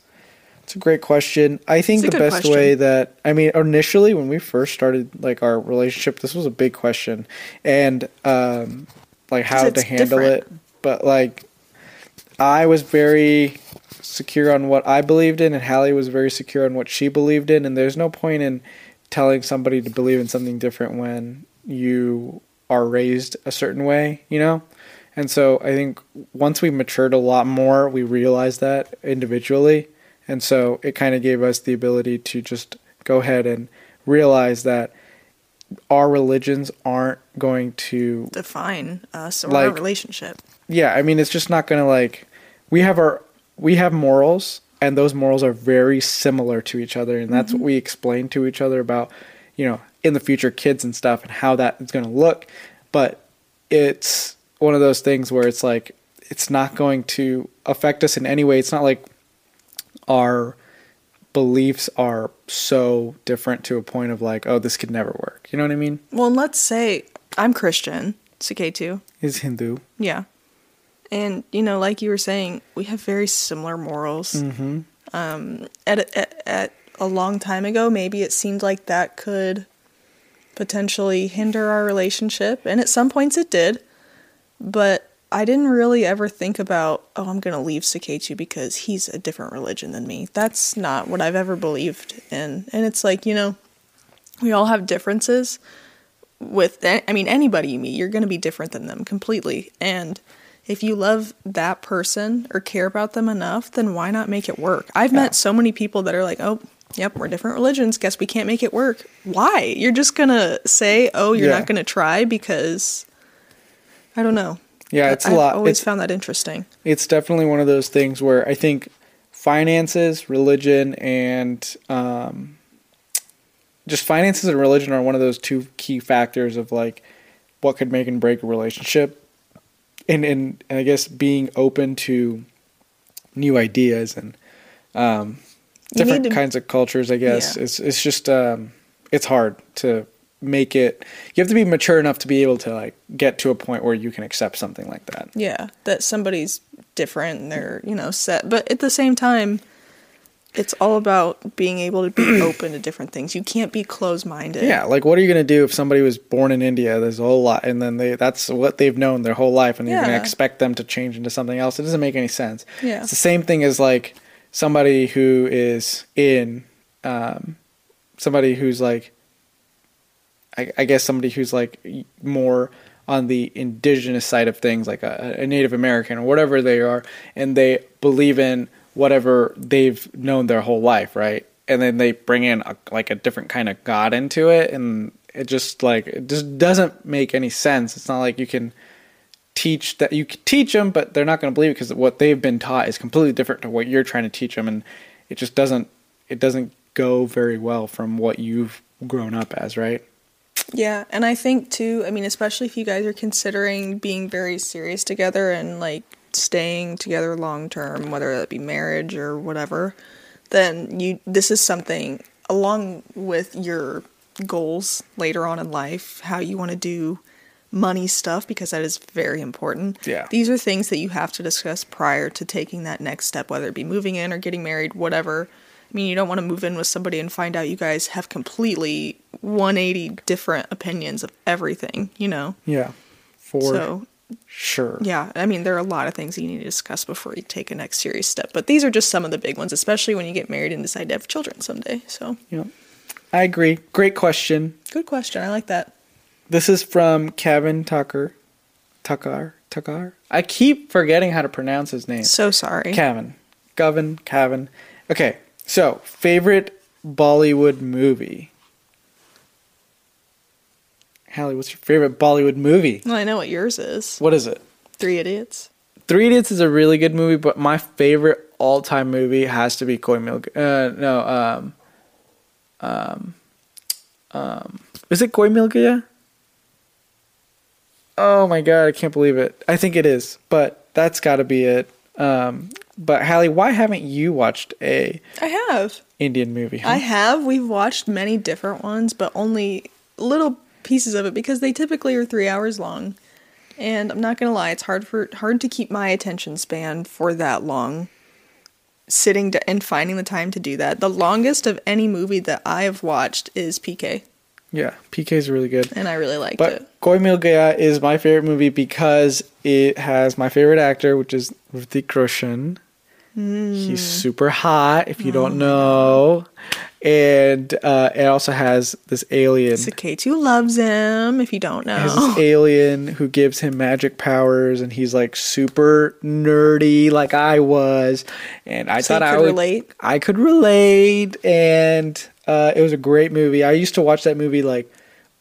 It's a great question. I think the best question. way that I mean initially when we first started like our relationship, this was a big question, and um, like how to handle different. it. But like, I was very secure on what I believed in, and Hallie was very secure on what she believed in. And there's no point in telling somebody to believe in something different when you are raised a certain way, you know? And so I think once we matured a lot more, we realized that individually. And so it kind of gave us the ability to just go ahead and realize that our religions aren't going to Define us or our relationship. yeah i mean it's just not gonna like we have our we have morals and those morals are very similar to each other and that's what mm-hmm. we explain to each other about you know in the future kids and stuff and how that is gonna look but it's one of those things where it's like it's not going to affect us in any way. It's not like our beliefs are so different to a point of like, oh, this could never work. You know what I mean? Well, and let's say I'm Christian, Saketu. Is Hindu. Yeah. And, you know, like you were saying, we have very similar morals. Mm-hmm. Um, at, at, at a long time ago, maybe it seemed like that could potentially hinder our relationship. And at some points it did. But I didn't really ever think about, oh, I'm going to leave Saketu because he's a different religion than me. That's not what I've ever believed in. And it's like, you know, we all have differences with, I mean, anybody you meet, you're going to be different than them completely. And if you love that person or care about them enough, then why not make it work? I've Yeah. met so many people that are like, oh, yep, we're different religions. Guess we can't make it work. Why? You're just going to say, oh, you're Yeah. not going to try because I don't know. Yeah, it's a I've lot. I always It's, found that interesting. it's definitely one of those things where I think finances, religion, and um, just finances and religion are one of those two key factors of like what could make and break a relationship. And and, and I guess being open to new ideas and um, different to- kinds of cultures. I guess Yeah. it's it's just um, it's hard to make it. You have to be mature enough to be able to like get to a point where you can accept something like that. Yeah, that somebody's different and they're, you know, set. But at the same time, it's all about being able to be open to different things. You can't be closed minded. Yeah, like what are you going to do if somebody was born in India there's a whole lot and then they that's what they've known their whole life and you're going Yeah. to expect them to change into something else? It doesn't make any sense. Yeah. It's the same thing as like somebody who is in um somebody who's like I, I guess somebody who's like more on the indigenous side of things, like a, a Native American or whatever they are, and they believe in whatever they've known their whole life, right? And then they bring in a, like a different kind of God into it, and it just like it just doesn't make any sense. It's not like you can teach that you teach them, but they're not going to believe it because what they've been taught is completely different to what you're trying to teach them, and it just doesn't it doesn't go very well from what you've grown up as, right? Yeah, and I think too, I mean, especially if you guys are considering being very serious together and like staying together long term, whether that be marriage or whatever, then you this is something along with your goals later on in life, how you want to do money stuff because that is very important. Yeah. These are things that you have to discuss prior to taking that next step, whether it be moving in or getting married, whatever. I mean, you don't want to move in with somebody and find out you guys have completely 180 different opinions of everything, you know? Yeah, for So, sure. yeah, I mean, there are a lot of things you need to discuss before you take a next serious step. But these are just some of the big ones, especially when you get married and decide to have children someday. So, Yeah. I agree. Great question. good question. I like that. This is from Kevin Tucker. Tucker. Tucker. I keep forgetting how to pronounce his name. So sorry. Kevin. Gavin. Kevin. Okay. So, favorite Bollywood movie? Hallie, what's your favorite Bollywood movie? well, I know what yours is. What is it? Three Idiots. Three Idiots is a really good movie, but my favorite all-time movie has to be Koi Milk. Uh, no, um, um, um, is it Koi Milk? Yeah. Oh my god, I can't believe it. I think it is, but that's got to be it. Um, but Hallie, why haven't you watched a I have. Indian movie? huh? I have. We've watched many different ones, but only little pieces of it because they typically are three hours long. And I'm not gonna lie, it's hard for hard to keep my attention span for that long. Sitting to, and finding the time to do that. The longest of any movie that I have watched is PK, yeah, PK is really good. and I really liked But it. Koi Mil Gaya is my favorite movie because it has my favorite actor, which is Hrithik Roshan. Hmm. He's super hot, if you don't hmm. know, and uh, it also has this alien. K2 loves him, if you don't It has know. this alien who gives him magic powers, and he's like super nerdy, like I was. And I So thought I could would relate? I could relate, and uh, it was a great movie. I used to watch that movie like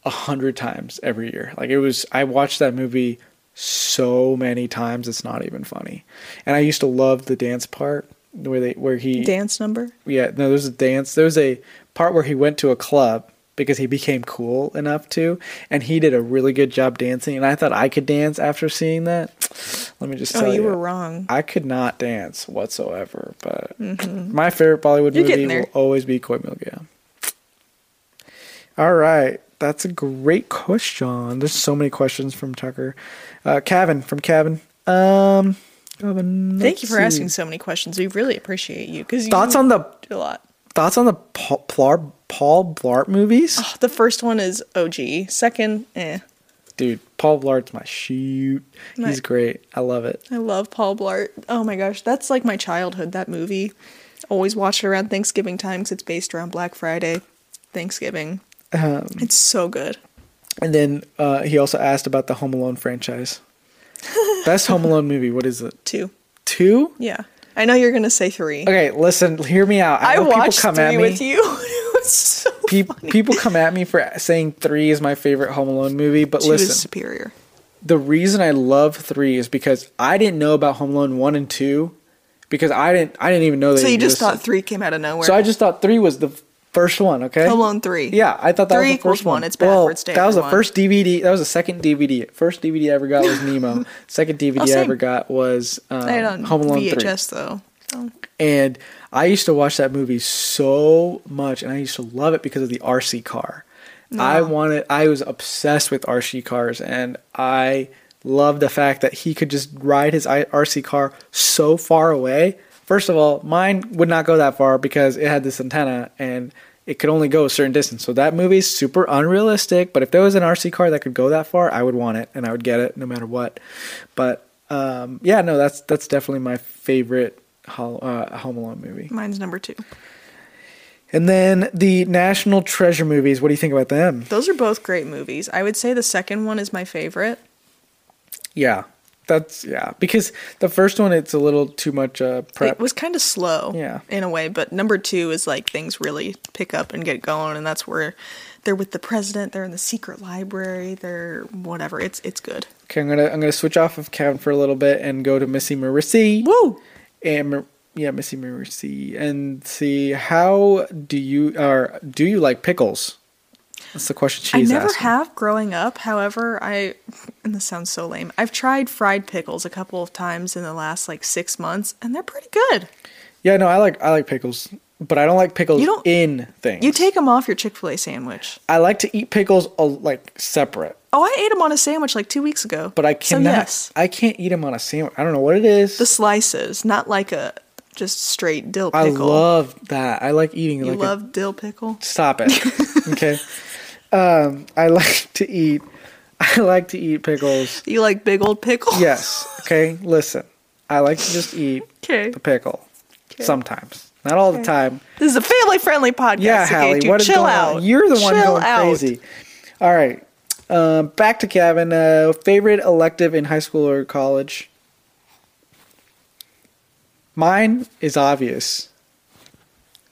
a hundred times every year. Like it was, I watched that movie so many times. It's not even funny. And I used to love the dance part where they where he Dance number? yeah no there's a dance there's a part where he went to a club because he became cool enough to and he did a really good job dancing and i thought i could dance after seeing that let me just Oh, you you, were wrong. I could not dance whatsoever. But my favorite Bollywood Mm-hmm. You're movie will always be Koi Milk. All right, that's a great question. There's so many questions from Tucker, uh, Kevin from Kevin. Um, Thank you for asking so many questions. We really appreciate you because Thoughts on the a lot. thoughts on the Paul, Paul, Paul Blart movies? Oh, the first one is OG. Second, eh. Dude, Paul Blart's my shoot. He's great. I love it. I love Paul Blart. Oh my gosh, that's like my childhood. That movie. Always watch it around Thanksgiving time because it's based around Black Friday, Thanksgiving. Um, It's so good. and then uh, he also asked about the Home Alone franchise. Best Home Alone movie. What is it? Two. Two? Yeah, I know you're gonna say three. Okay, listen. Hear me out. I, I know people watched come three at me. with you. it was so Pe- funny. people come at me for saying three is my favorite Home Alone movie, but Two listen. is superior. the reason I love three is because I didn't know about Home Alone one and two because I didn't I didn't even know that. So you just thought three came out of nowhere. So I just thought three was the first one. Okay. Home Alone three. Yeah, I thought that Three was the first one. one. It's Well, backwards to that was the first DVD. That was the second DVD. First DVD I ever got was Nemo. Second DVD Oh, I ever got was um, I on Home Alone three. VHS though. So. And I used to watch that movie so much, and I used to love it because of the RC car. I wanted, I was obsessed with RC cars, and I loved the fact that he could just ride his RC car so far away. First of all, mine would not go that far because it had this antenna and it could only go a certain distance. So that movie's super unrealistic. But if there was an RC car that could go that far, I would want it and I would get it no matter what. But um, yeah, no, that's that's definitely my favorite Hol- uh, Home Alone movie. Mine's number two. And then the National Treasure movies. What do you think about them? Those are both great movies. I would say the second one is my favorite. Yeah, that's yeah. Because the first one, it's a little too much uh, prep. It was kind of slow, Yeah. in a way. But number two is like things really pick up and get going, and that's where they're with the president. They're in the secret library. They're whatever. It's it's good. okay, I'm gonna I'm gonna switch off of Kevin for a little bit and go to Missy Marisi. Woo! And yeah, Missy Marisi, and see how do you or do you like pickles? That's the question she's I never asking. have growing up. However, I and this sounds so lame. I've tried fried pickles a couple of times in the last like six months, and they're pretty good. Yeah, no, I like I like pickles, but I don't like pickles You don't- in things. You take them off your Chick Fil A sandwich. I like to eat pickles uh, like separate, Oh, I ate them on a sandwich like two weeks ago. but I So, cannot. yes, I can't eat them on a sandwich. I don't know what it is. the slices, not like a just straight dill pickle. I love that. I like eating you like a love dill pickle. Stop it. okay. Um, I like to eat. I like to eat pickles. You like big old pickles? Yes. Okay. Listen. I like to just eat Okay. the pickle. Sometimes, not all the time. This is a family friendly podcast. Yeah, okay, Hallie. dude, What is chill going out. on? You're the one Chill going out. crazy. All right. Um, back to Kevin. Uh, favorite elective in high school or college? Mine is obvious.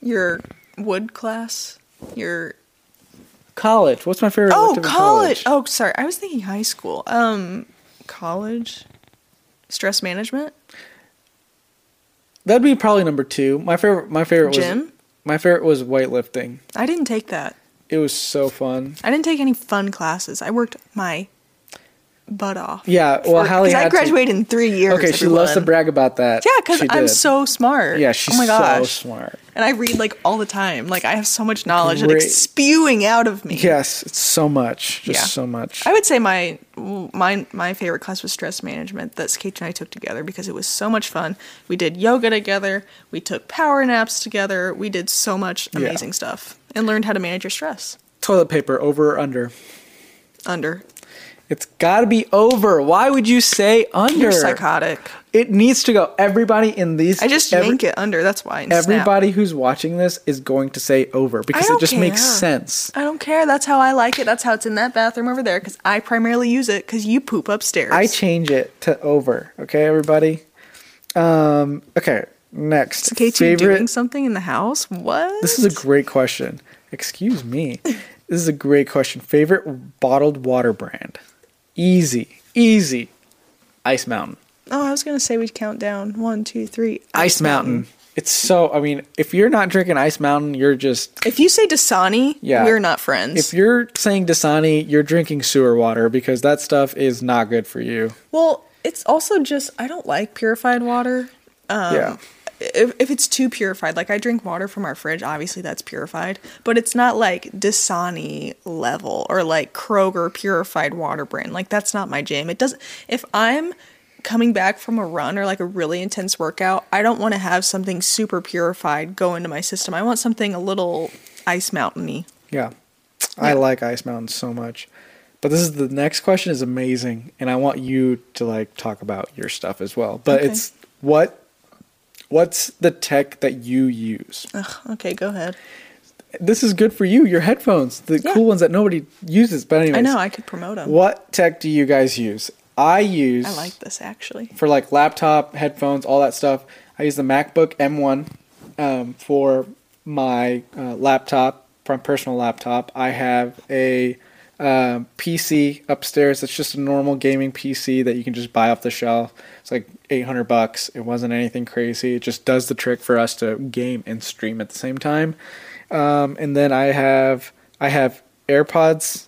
Your wood class. Your College. What's my favorite? oh elective in college. Oh, sorry. I was thinking high school. Um, college. Stress management. That'd be probably number two. My favorite. My favorite was Gym? My favorite was weightlifting. I didn't take that. It was so fun. I didn't take any fun classes. I worked my butt off. Yeah, well, For- Hallie I had to- graduated in three years. Okay, she loves to brag about that. Yeah, because I'm so smart. Yeah, she's oh my gosh. so smart. And I read like all the time. Like I have so much knowledge and Great. it's spewing out of me. Yes, it's so much. Just Yeah. so much. I would say my my my favorite class was stress management that Kate and I took together because it was so much fun. We did yoga together. We took power naps together. We did so much Yeah. amazing stuff and learned how to manage your stress. Toilet paper over or under? Under. It's got to be over. Why would you say under? You're psychotic. It needs to go. Everybody in these. I just every- yank it under. That's why. and snap. Everybody who's watching this is going to say over because it just makes sense. I don't care. That's how I like it. That's how it's in that bathroom over there because I primarily use it because you poop upstairs. I change it to over. Okay, everybody. Um. Okay. Next. So Kate, you doing something in the house? What? This is a great question. Excuse me. This is a great question. Favorite bottled water brand? Easy. Easy. Ice Mountain. Oh, I was gonna say we'd count down. One, two, three. Ice Mountain. It's so, I mean, if you're not drinking Ice Mountain, you're just, If you say Dasani, Yeah. we're not friends. if you're saying Dasani, you're drinking sewer water because that stuff is not good for you. well, it's also just I don't like purified water. Um, yeah. If, if it's too purified, like I drink water from our fridge, obviously that's purified, but it's not like Dasani level or like Kroger purified water brand. Like that's not my jam. It doesn't. If I'm coming back from a run or like a really intense workout, I don't want to have something super purified go into my system. I want something a little ice mountainy. Yeah. I like Ice Mountain so much. But this is the next question is amazing and I want you to like talk about your stuff as well. But Okay. it's what what's the tech that you use? Ugh, okay, go ahead. This is good for you, your headphones, the Yeah. cool ones that nobody uses. But anyways, I know I could promote them. What tech do you guys use? I use I like this actually. for like laptop, headphones, all that stuff. I use the MacBook M1 um, for my uh, laptop, from personal laptop. I have a um, PC upstairs. It's just a normal gaming PC that you can just buy off the shelf. It's like 800 bucks. It wasn't anything crazy. It just does the trick for us to game and stream at the same time. Um, and then I have I have AirPods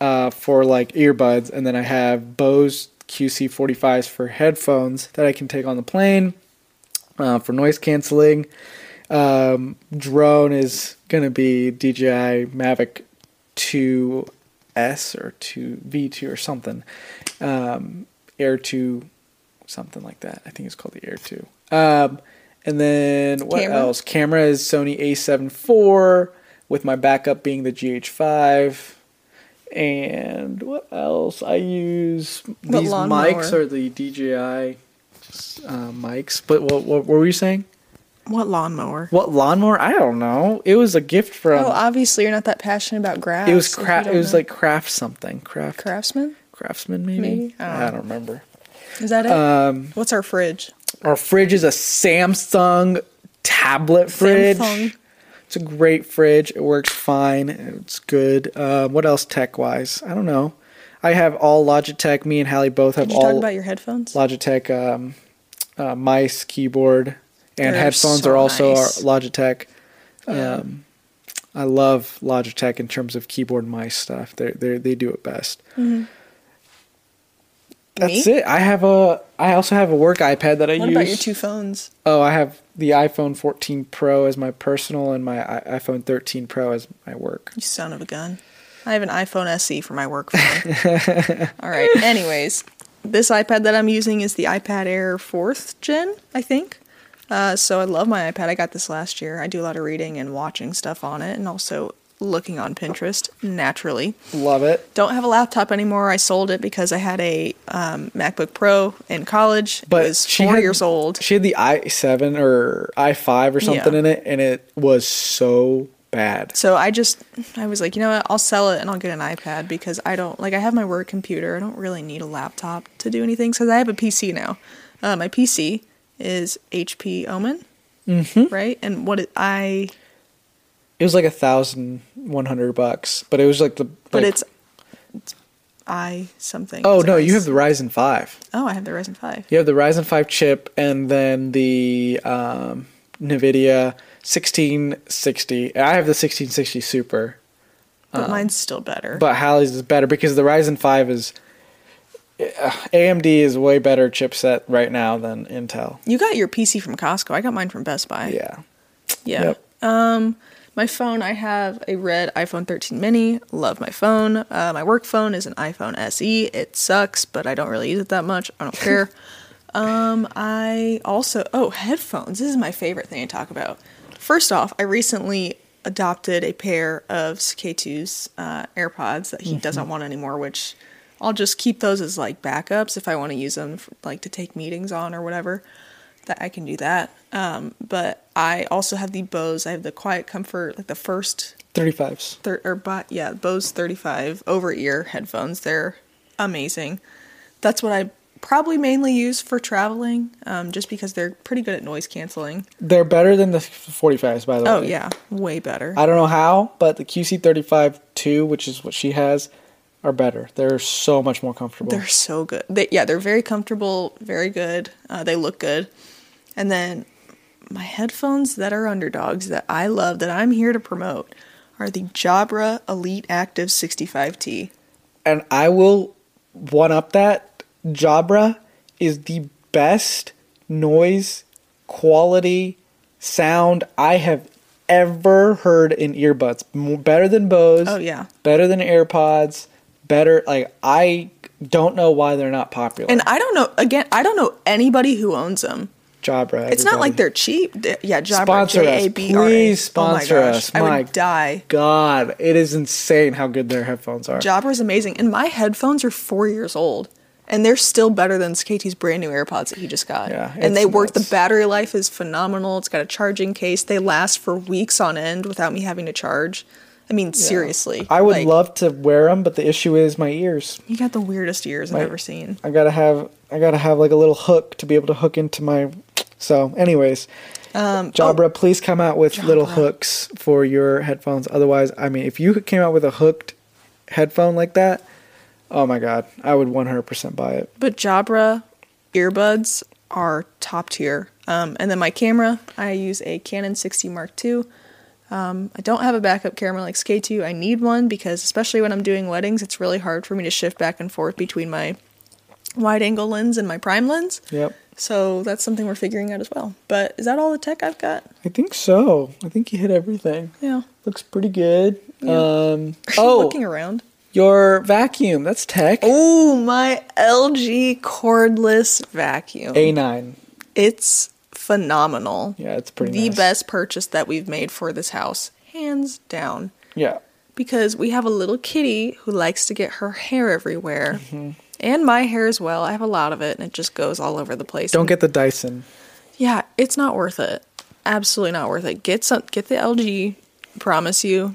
uh, for like earbuds, and then I have Bose QC45s for headphones that I can take on the plane uh, for noise canceling. Um, drone is gonna be DJI Mavic 2S or 2 V2 or something. Um, Air 2, something like that. I think it's called the Air 2. Um, and then what Camera? else? Camera is Sony A7 IV with my backup being the GH5. And what else? I use these lawnmower? mics or the DJI just, uh, mics. But what, what, what were you saying? What lawnmower? What lawnmower? I don't know. It was a gift from. oh, obviously you're not that passionate about grass. it was craft. It was know. like craft something. Craft Craftsman. craftsman maybe. Maybe? I don't I don't remember. Is that it? Um, What's our fridge? our fridge is a Samsung tablet fridge. Samsung. It's a great fridge. It works fine. It's good. Uh, what else tech wise? I don't know. I have all Logitech. Me and Hallie both have Did you all talk about your headphones? Logitech um, uh, mice, keyboard, and They're headphones so are also nice. Logitech. Yeah. Um, I love Logitech in terms of keyboard and mice stuff. They they they do it best. That's Me? it. I have a. I also have a work iPad that I What use. about your two phones? Oh, I have the iPhone 14 Pro as my personal and my iPhone 13 Pro as my work. You son of a gun. I have an iPhone SE for my work phone. All right. Anyways, this iPad that I'm using is the iPad Air 4th gen, I think. Uh, so I love my iPad. I got this last year. I do a lot of reading and watching stuff on it and also looking on Pinterest naturally. Love it. Don't have a laptop anymore. I sold it because I had a um, MacBook Pro in college. But it was she four had- years old. She had the i7 or i5 or something Yeah. in it, and it was so bad. So I just, I was like, you know what? I'll sell it and I'll get an iPad because I don't, like, I have my work computer. I don't really need a laptop to do anything because I have a PC now. Uh, my PC is HP Omen, Mm-hmm. right? And what it, I, It was like a thousand one hundred bucks, but it was like the. but like- it's, it's i something. Oh no, you have the Ryzen five. Oh, I have the Ryzen 5. You have the Ryzen five chip, and then the um, NVIDIA sixteen sixty. I have the sixteen sixty Super. But mine's still better. Um, But Hallie's is better because the Ryzen 5 is AMD is way better chipset right now than Intel. you got your PC from Costco. I got mine from Best Buy. Yeah. Yeah. Yep. Um, my phone, I have a red iPhone 13 mini. Love my phone. Uh, my work phone is an iPhone SE. It sucks, but I don't really use it that much. I don't care. um, I also, oh, headphones. This is my favorite thing to talk about. First off, I recently adopted a pair of K2's uh, AirPods that he doesn't want anymore, which I'll just keep those as like backups if I want to use them for, like to take meetings on or whatever that I can do that. Um, but I also have the Bose. I have the Quiet Comfort, like the first 35s. thir- or but yeah, Bose 35 over ear headphones. They're amazing. That's what I probably mainly use for traveling, um, just because they're pretty good at noise canceling. They're better than the 45s, by the Oh way. Oh yeah, way better. I don't know how, but the QC35 2, which is what she has, are better. They're so much more comfortable. They're so good. They, yeah, they're very comfortable, very good. Uh, they look good. And then my headphones that are underdogs that I love that I'm here to promote are the Jabra Elite Active 65T. and I will one up that. Jabra is the best noise quality sound I have ever heard in earbuds. Better than Bose. Oh yeah. Better than AirPods. Better like I don't know why they're not popular. And I don't know. Again, I don't know anybody who owns them. Jabra. It's not like they're cheap. Yeah, Jabra. Sponsor us. Please sponsor oh my gosh, us. I My would die. God, it is insane how good their headphones are. Jabra is amazing, and my headphones are four years old, and they're still better than KT's brand new AirPods that he just got. Yeah, and they it's work. The battery life is phenomenal. It's got a charging case. They last for weeks on end without me having to charge. I mean, seriously. I would like, love to wear them, but the issue is my ears. You got the weirdest ears My- I've ever seen. I gotta have I gotta have like a little hook to be able to hook into my. So, anyways, Um, Jabra, please come out with little hooks for your headphones. Otherwise, I mean, if you came out with a hooked headphone like that, oh my god, I would 100% buy it. But Jabra earbuds are top tier. Um, and then my camera, I use a Canon 6D Mark II. Um, I don't have a backup camera like Saketu. I need one because, especially when I'm doing weddings, it's really hard for me to shift back and forth between my wide angle lens and my prime lens. Yep. So that's something we're figuring out as well. But is that all the tech I've got? I think so. I think you hit everything. Yeah. Looks pretty good. Yeah. Um, oh, Looking around. your vacuum. That's tech. Oh, my LG cordless vacuum. A9. It's phenomenal. Yeah, it's pretty the nice. best purchase that we've made for this house, hands down. Yeah. Because we have a little kitty who likes to get her hair everywhere. Mm-hmm. And my hair as well. I have a lot of it and it just goes all over the place. Don't And- get the Dyson. Yeah, it's not worth it. Absolutely not worth it. Get some get the LG. Promise you.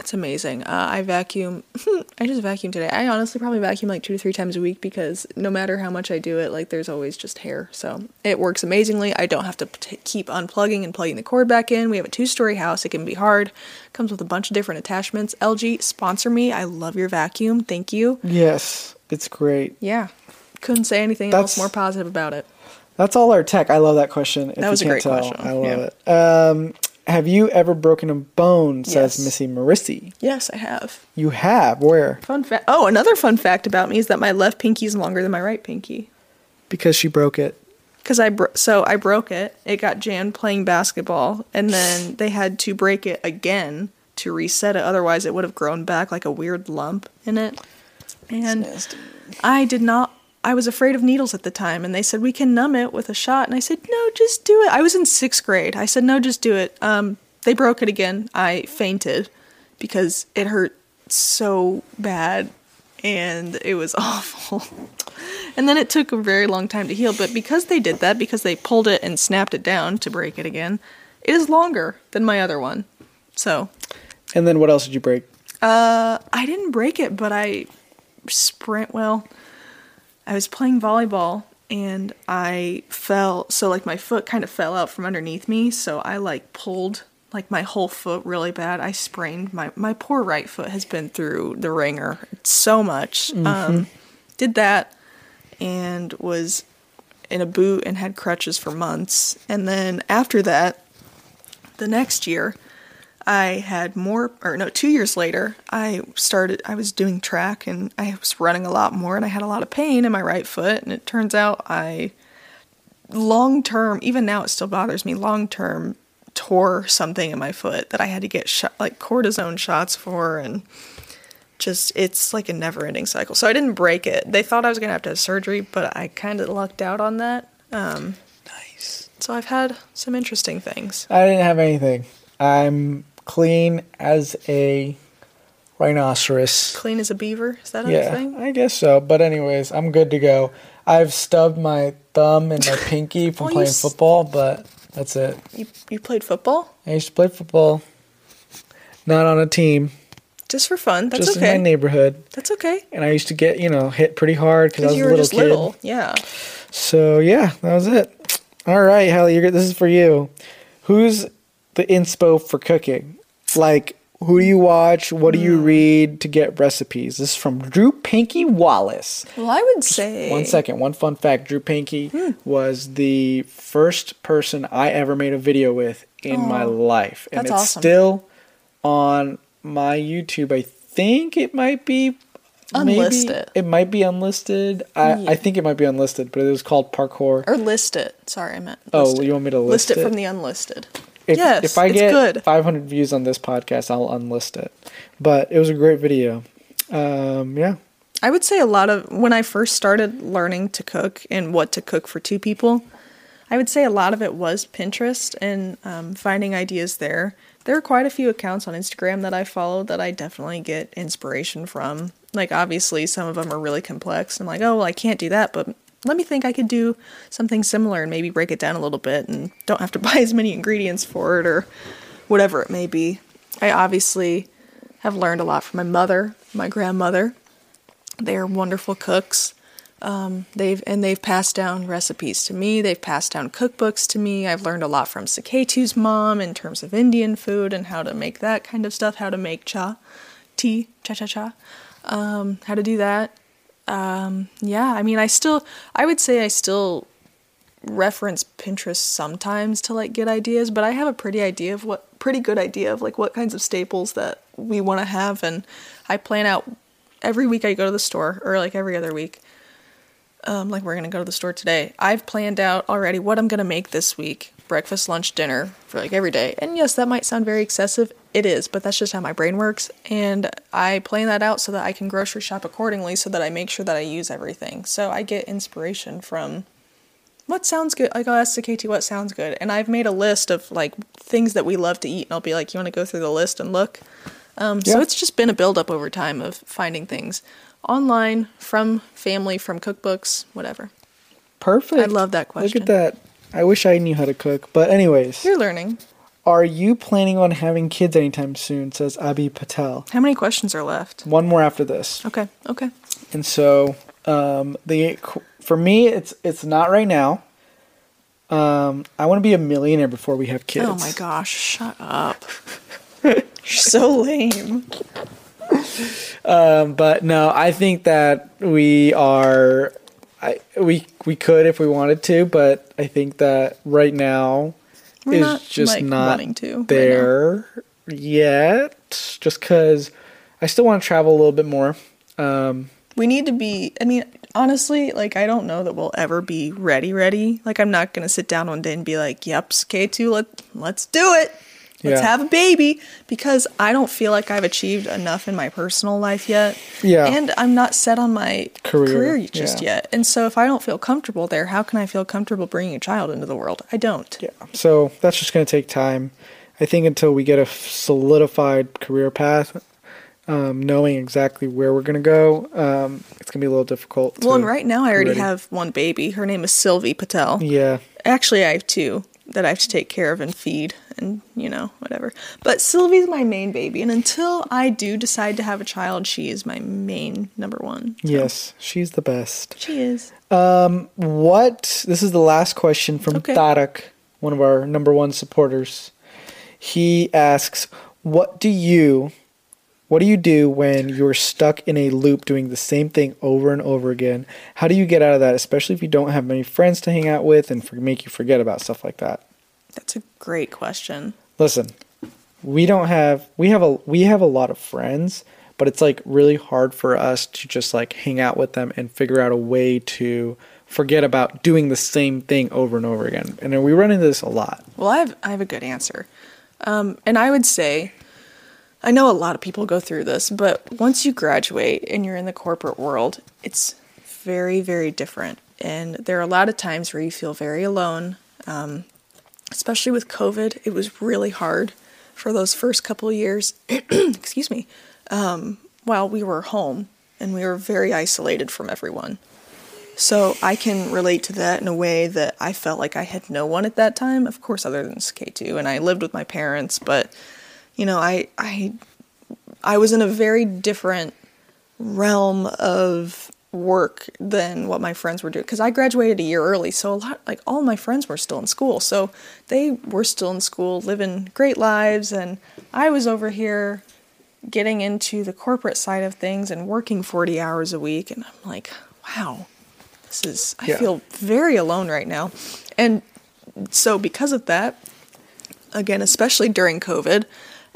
It's amazing. Uh, I vacuum. I just vacuum today. I honestly probably vacuum like two to three times a week because no matter how much I do it, like there's always just hair. So it works amazingly. I don't have to t- keep unplugging and plugging the cord back in. We have a two story house. It can be hard. Comes with a bunch of different attachments. LG, sponsor me. I love your vacuum. Thank you. Yes, it's great. Yeah. Couldn't say anything That's- else more positive about it. That's all our tech. I love that question. If That was a you can't great tell. question. I love Yeah. it. Um, have you ever broken a bone? Says Yes. Missy Marissi. Yes, I have. You have. Where? Fun fact. Oh, another fun fact about me is that my left pinky is longer than my right pinky. Because she broke it. Cause I bro- so I broke it. It got jammed playing basketball, and then they had to break it again to reset it. Otherwise, it would have grown back like a weird lump in it. And I did not. I was afraid of needles at the time, and they said we can numb it with a shot, and I said no, just do it. I was in sixth grade. I said no, just do it. Um, they broke it again. I fainted because it hurt so bad, and it was awful. And then it took a very long time to heal, but because they did that, because they pulled it and snapped it down to break it again, it is longer than my other one. So, And then what else did you break? uh, I didn't break it, but I sprint. Well, I was playing volleyball and I fell. So, like, my foot kind of fell out from underneath me. So, I like pulled like my whole foot really bad. I sprained my my poor right foot has been through the ringer so much. Um, did that and was in a boot and had crutches for months. And then after that, the next year, I had more, or no, two years later, I started, I was doing track and I was running a lot more and I had a lot of pain in my right foot. And it turns out I, long term, even now it still bothers me, long term tore something in my foot that I had to get shot, like cortisone shots for. And just, it's like a never ending cycle. So I didn't break it. They thought I was going to have to have surgery, but I kind of lucked out on that. Um, Nice. so I've had some interesting things. I didn't have anything. I'm clean as a rhinoceros. Clean as a beaver. Is that a Yeah, thing? I guess so. But anyways, I'm good to go. I've stubbed my thumb and my pinky oh, from Oh, you playing s- football, but that's it. You you played football I used to play football, not on a team, just for fun. That's just okay. in my neighborhood. That's okay. And I used to get, you know, hit pretty hard because I was you a little just kid. little. Yeah. So yeah, that was it. All right, Hallie, you're, this is for you. Who's the inspo for cooking? Like, who do you watch? What do Hmm. you read to get recipes? This is from Drew Pinky Wallace. Well, I would say One second, one fun fact: Drew Pinky Hmm. was the first person I ever made a video with in my life, and it's awesome. still on my YouTube. I think it might be Unlist maybe it. Might be unlisted. I, Yeah. I think it might be unlisted, but it was called parkour. Or list it. Sorry, I meant. Oh, you want me to list list it it? from the unlisted? If, yes, if I get good. 500 views on this podcast, I'll unlist it. But it was a great video. Um, yeah. I would say a lot of when I first started learning to cook and what to cook for two people, I would say a lot of it was Pinterest and um, finding ideas there. There are quite a few accounts on Instagram that I follow that I definitely get inspiration from. Like, obviously, some of them are really complex. I'm like, oh, well, I can't do that, but let me think I could do something similar and maybe break it down a little bit and don't have to buy as many ingredients for it or whatever it may be. I obviously have learned a lot from my mother, my grandmother, they are wonderful cooks. Um, they've and they've passed down recipes to me. They've passed down cookbooks to me. I've learned a lot from Saketu's mom in terms of Indian food and how to make that kind of stuff. How to make cha, tea, cha cha cha. Um, how to do that. Um, yeah, I mean, I still, I would say I still reference Pinterest sometimes to like get ideas, but I have a pretty idea of what pretty good idea of like what kinds of staples that we want to have and I plan out every week I go to the store or like every other week. Um, like we're gonna go to the store today. I've planned out already what I'm gonna make this week. Breakfast, lunch, dinner for like every day. And yes, that might sound very excessive. It is, but that's just how my brain works. And I plan that out so that I can grocery shop accordingly so that I make sure that I use everything. So I get inspiration from what sounds good. Like I'll ask the KT what sounds good. And I've made a list of like things that we love to eat and I'll be like, You wanna go through the list and look? Um, So it's just been a buildup over time of finding things online from family, from cookbooks, whatever. Perfect. I love that question. Look at that. I wish I knew how to cook. But, anyways, You're learning. are you planning on having kids anytime soon? Says Abhi Patel. How many questions are left? One more after this. Okay, okay. And so, um, the for me, it's it's not right now. Um, I want to be a millionaire before we have kids. Oh my gosh, shut up. You're so lame. Um, but no, I think that we are. I we we could if we wanted to, but I think that right now We're is not just like not wanting to right there yet. Just because I still want to travel a little bit more. Um, we need to be i mean honestly like i don't know that we'll ever be ready ready like i'm not gonna sit down one day and be like yep k2 let, let's do it let's Yeah. have a baby because i don't feel like i've achieved enough in my personal life yet Yeah. and i'm not set on my Career, career, just yeah. yet and so if i don't feel comfortable there how can i feel comfortable bringing a child into the world i don't yeah, so that's just going to take time. I think until we get a solidified career path, um, knowing exactly where we're going to go, um, it's going to be a little difficult. well and right now i already ready. have one baby her name is sylvie patel Yeah, Actually, I have two that I have to take care of and feed and, you know, whatever. But Sylvie's my main baby. And until I do decide to have a child, she is my main number one. So, yes, she's the best. She is. Um, What? This is the last question from Okay. Tarak, one of our number one supporters. He asks, "What do you, what do you do when you're stuck in a loop doing the same thing over and over again? How do you get out of that, especially if you don't have many friends to hang out with and for, make you forget about stuff like that?" That's a great question. Listen, we don't have we have a we have a lot of friends, but it's like really hard for us to just like hang out with them and figure out a way to forget about doing the same thing over and over again. And we run into this a lot. Well, I have, I have a good answer. Um, and I would say, I know a lot of people go through this, but once you graduate and you're in the corporate world, it's very, very different. And there are a lot of times where you feel very alone. Um, especially with COVID, it was really hard for those first couple years. excuse me. Um, while we were home and we were very isolated from everyone. So I can relate to that in a way that I felt like I had no one at that time, of course, other than K2, and I lived with my parents. But you know, I I I was in a very different realm of work than what my friends were doing because I graduated a year early, so a lot like all my friends were still in school, so they were still in school, living great lives, and I was over here getting into the corporate side of things and working 40 hours a week and I'm like, wow, this is I Yeah. feel very alone right now. And so because of that, again, especially during COVID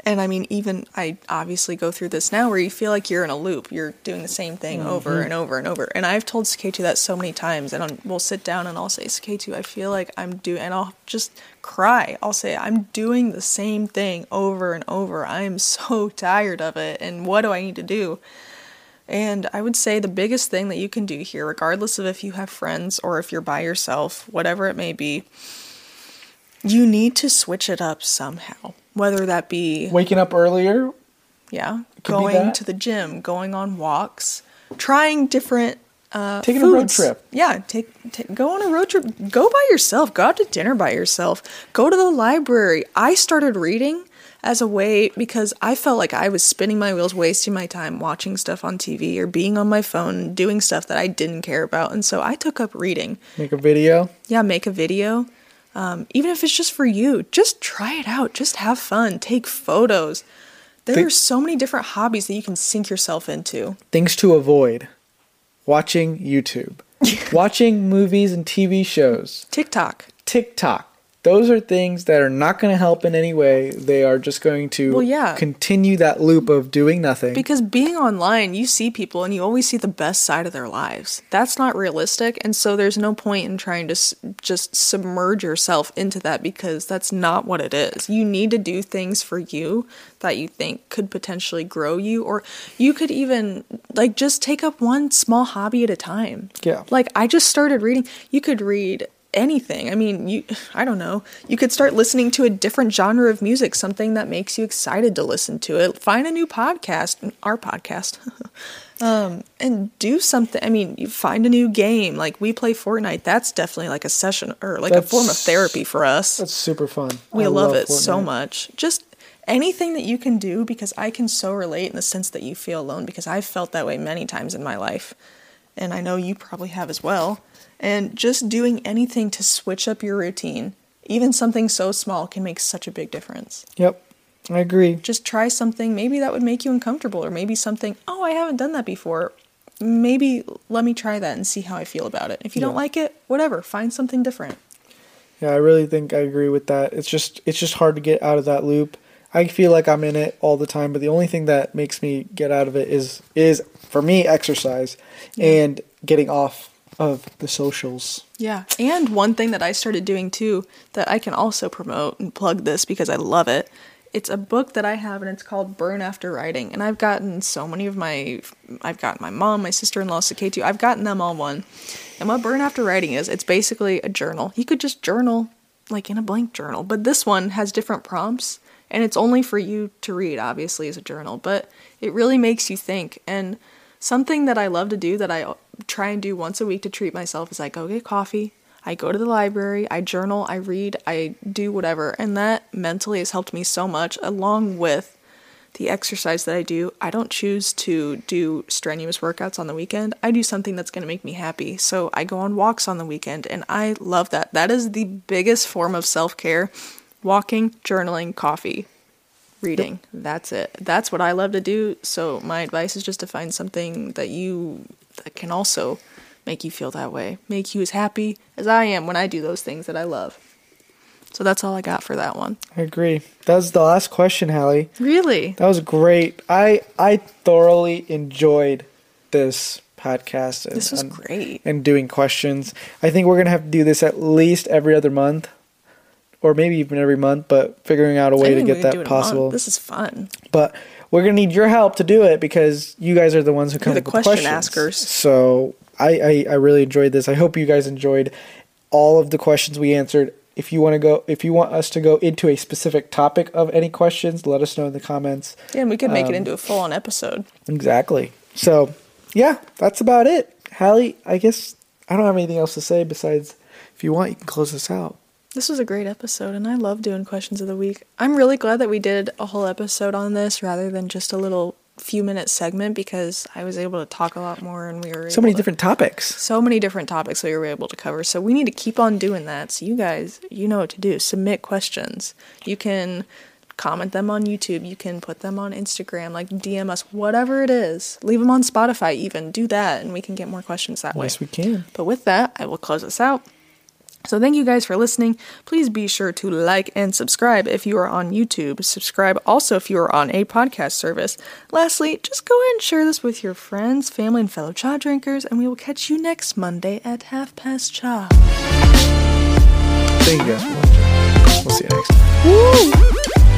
And I mean, even I obviously go through this now where you feel like you're in a loop. You're doing the same thing over mm-hmm. and over and over. And I've told Saketu that so many times. And i we'll sit down and I'll say, Saketu, I feel like I'm doing, and I'll just cry. I'll say, I'm doing the same thing over and over. I am so tired of it. And what do I need to do? And I would say the biggest thing that you can do here, regardless of if you have friends or if you're by yourself, whatever it may be, you need to switch it up somehow. Whether that be Waking up earlier. yeah, going to the gym, going on walks, trying different uh, Taking a road trip. Yeah, take, take go on a road trip. Go by yourself. Go out to dinner by yourself. Go to the library. I started reading as a way because I felt like I was spinning my wheels, wasting my time watching stuff on TV or being on my phone, doing stuff that I didn't care about, and so I took up reading Make a video. yeah, make a video. Um, even if it's just for you, just try it out. Just have fun. Take photos. There are so many different hobbies that you can sink yourself into. Things to avoid. Watching YouTube. Watching movies and TV shows. TikTok. TikTok. Those are things that are not going to help in any way. They are just going to Well, yeah. continue that loop of doing nothing. Because being online, you see people and you always see the best side of their lives. That's not realistic. And so there's no point in trying to s- just submerge yourself into that because that's not what it is. You need to do things for you that you think could potentially grow you, or you could even, like, just take up one small hobby at a time. Yeah. Like, I just started reading. You could read anything. I mean, you I don't know. You could start listening to a different genre of music, something that makes you excited to listen to it. Find a new podcast, our podcast. um and do something. I mean, you find a new game. Like we play Fortnite. That's definitely like a session or like a form of therapy for us. That's super fun. We I love, it so much. Just anything that you can do because I can so relate in the sense that you feel alone because I've felt that way many times in my life. And I know you probably have as well. And just doing anything to switch up your routine, even something so small, can make such a big difference. Yep. I agree. Just try something, maybe that would make you uncomfortable, or maybe something, oh, I haven't done that before. Maybe let me try that and see how I feel about it. If you don't like it, whatever, find something different. Yeah, I really think I agree with that. It's just it's just hard to get out of that loop. I feel like I'm in it all the time, but the only thing that makes me get out of it is is for me exercise and getting off of the socials. Yeah. And one thing that I started doing too that I can also promote and plug this because I love it. It's a book that I have and it's called Burn After Writing. And I've gotten so many of my I've gotten my mom, my sister-in-law, Saketu, I've gotten them all one. And what Burn After Writing is, it's basically a journal. You could just journal like in a blank journal, but this one has different prompts and it's only for you to read obviously as a journal, but it really makes you think and something that I love to do that I try and do once a week to treat myself is I go get coffee, I go to the library, I journal, I read, I do whatever. And that mentally has helped me so much, along with the exercise that I do. I don't choose to do strenuous workouts on the weekend. I do something that's going to make me happy. So I go on walks on the weekend, and I love that. That is the biggest form of self care walking, journaling, coffee reading. That's it. That's what I love to do. So my advice is just to find something that you that can also make you feel that way, make you as happy as I am when I do those things that I love. So that's all I got for that one. I agree. That was the last question, Hallie. Really? That was great. I I thoroughly enjoyed this podcast. And, This was and- great. And doing questions. I think we're gonna have to do this at least every other month, or maybe even every month. But figuring out a way to get that it a month. possible. This is fun. But we're gonna need your help to do it because you guys are the ones who come the up with question questions. askers. So I, I I really enjoyed this. I hope you guys enjoyed all of the questions we answered. If you want to go, if you want us to go into a specific topic of any questions, let us know in the comments. Yeah, and we could make Um, it into a full on episode. Exactly. So yeah, that's about it. Hallie, I guess I don't have anything else to say besides if you want, you can close this out. This was a great episode, and I love doing questions of the week. I'm really glad that we did a whole episode on this rather than just a little few minute segment because I was able to talk a lot more and we were So many to- different topics. so many different topics we were able to cover. So we need to keep on doing that. So you guys, you know what to do. Submit questions. You can comment them on YouTube. You can put them on Instagram, like DM us, whatever it is. Leave them on Spotify even. Do that and we can get more questions that way. Yes, we can. But with that, I will close us out. So thank you guys for listening. Please be sure to like and subscribe if you are on YouTube. Subscribe also if you are on a podcast service. Lastly, just go ahead and share this with your friends, family, and fellow chai drinkers, and we will catch you next Monday at half past chai. Thank you guys for watching. We'll see you next time. Woo!